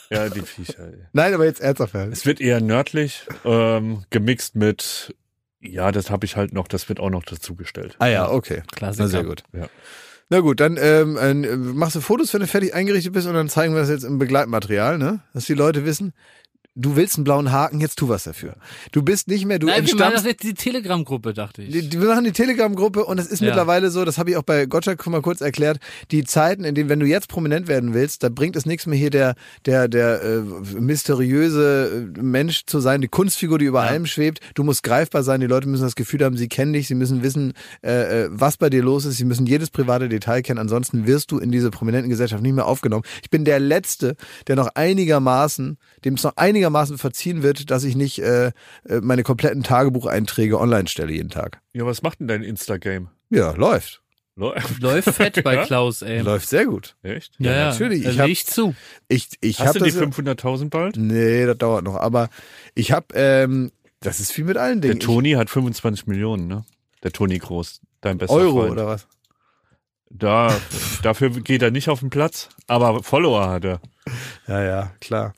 Ja, die Viecher. Nein, aber jetzt ernsthaft. Es wird eher nördlich, ähm, gemixt mit, ja, das habe ich halt noch, das wird auch noch dazugestellt. Ah ja, okay. Na sehr gut. Ja. Na gut, dann ähm, äh, machst du Fotos, wenn du fertig eingerichtet bist und dann zeigen wir das jetzt im Begleitmaterial, ne? Dass die Leute wissen, du willst einen blauen Haken, jetzt tu was dafür. Du bist nicht mehr, du Nein, wir machen das jetzt die Telegram-Gruppe, dachte ich. Die, wir machen die Telegram-Gruppe und es ist Ja. mittlerweile so, das habe ich auch bei Gottschalk mal kurz erklärt, die Zeiten, in denen, wenn du jetzt prominent werden willst, da bringt es nichts mehr hier der, der, der äh, mysteriöse äh, Mensch zu sein, die Kunstfigur, die über allem schwebt. Du musst greifbar sein, die Leute müssen das Gefühl haben, sie kennen dich, sie müssen wissen, äh, äh, was bei dir los ist, sie müssen jedes private Detail kennen, ansonsten wirst du in diese prominenten Gesellschaft nicht mehr aufgenommen. Ich bin der Letzte, der noch einigermaßen, dem es noch einigermaßen verziehen wird, dass ich nicht äh, äh, meine kompletten Tagebucheinträge online stelle jeden Tag. Ja, was macht denn dein Insta-Game? Ja, läuft. Läuft. Läuft fett bei Ja? Klaus, ey. Läuft sehr gut. Echt? Ja, ja, natürlich. Ich hab- legt zu. Ich, ich Hast habe du die das. 500.000 bald? Nee, das dauert noch. Aber ich habe, ähm, das ist viel mit allen Der Dingen. Toni hat 25 Millionen, ne? Der Toni Groß, dein Ich, bester Euro Freund. oder was? Da, dafür geht er nicht auf den Platz, aber Follower hat er. Ja, ja, klar.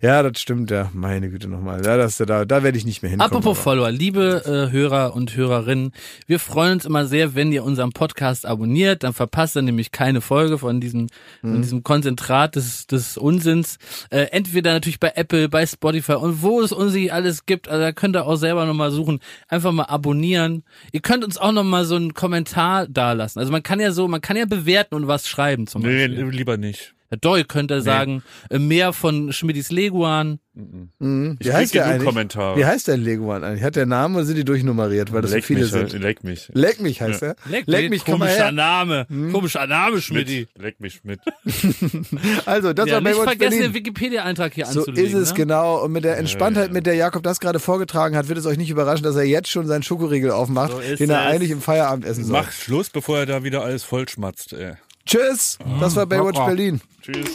Ja, das stimmt, ja. Meine Güte nochmal. Ja, das, da, da werde ich nicht mehr hinkommen. Apropos aber- Follower, liebe äh, Hörer und Hörerinnen, wir freuen uns immer sehr, wenn ihr unseren Podcast abonniert, dann verpasst ihr nämlich keine Folge von diesem, Mhm. von diesem Konzentrat des, des Unsinns. Äh, entweder natürlich bei Apple, bei Spotify und wo es uns alles gibt, also da könnt ihr auch selber nochmal suchen, einfach mal abonnieren. Ihr könnt uns auch nochmal so einen Kommentar dalassen. Also man kann ja so, man kann ja bewerten und was schreiben zum Nee, Beispiel. lieber nicht. Ja, doch, ihr könnt ja sagen, äh, mehr von Schmidis Leguan. Mhm. Ich Wie krieg heißt der eigentlich? Kommentare. Wie heißt der Leguan eigentlich? Hat der Namen oder sind die durchnummeriert, weil das so leck viele mich, sind? leck mich. Leck mich heißt er. Leck, mich, komm mal komischer her. Name. Komischer Name, Schmidti. Leck mich mit. Also, das Ja, war nicht Baywatch vergessen, Berlin. den Wikipedia-Eintrag hier So anzulegen. ist es ne? genau. Und mit der Entspanntheit, ja. mit der Jakob das gerade vorgetragen hat, wird es euch nicht überraschen, dass er jetzt schon seinen Schokoriegel aufmacht, So den er eigentlich im Feierabend essen soll. Mach Schluss, bevor er da wieder alles vollschmatzt. Ey. Tschüss. Das war Baywatch. Berlin. Tschüss.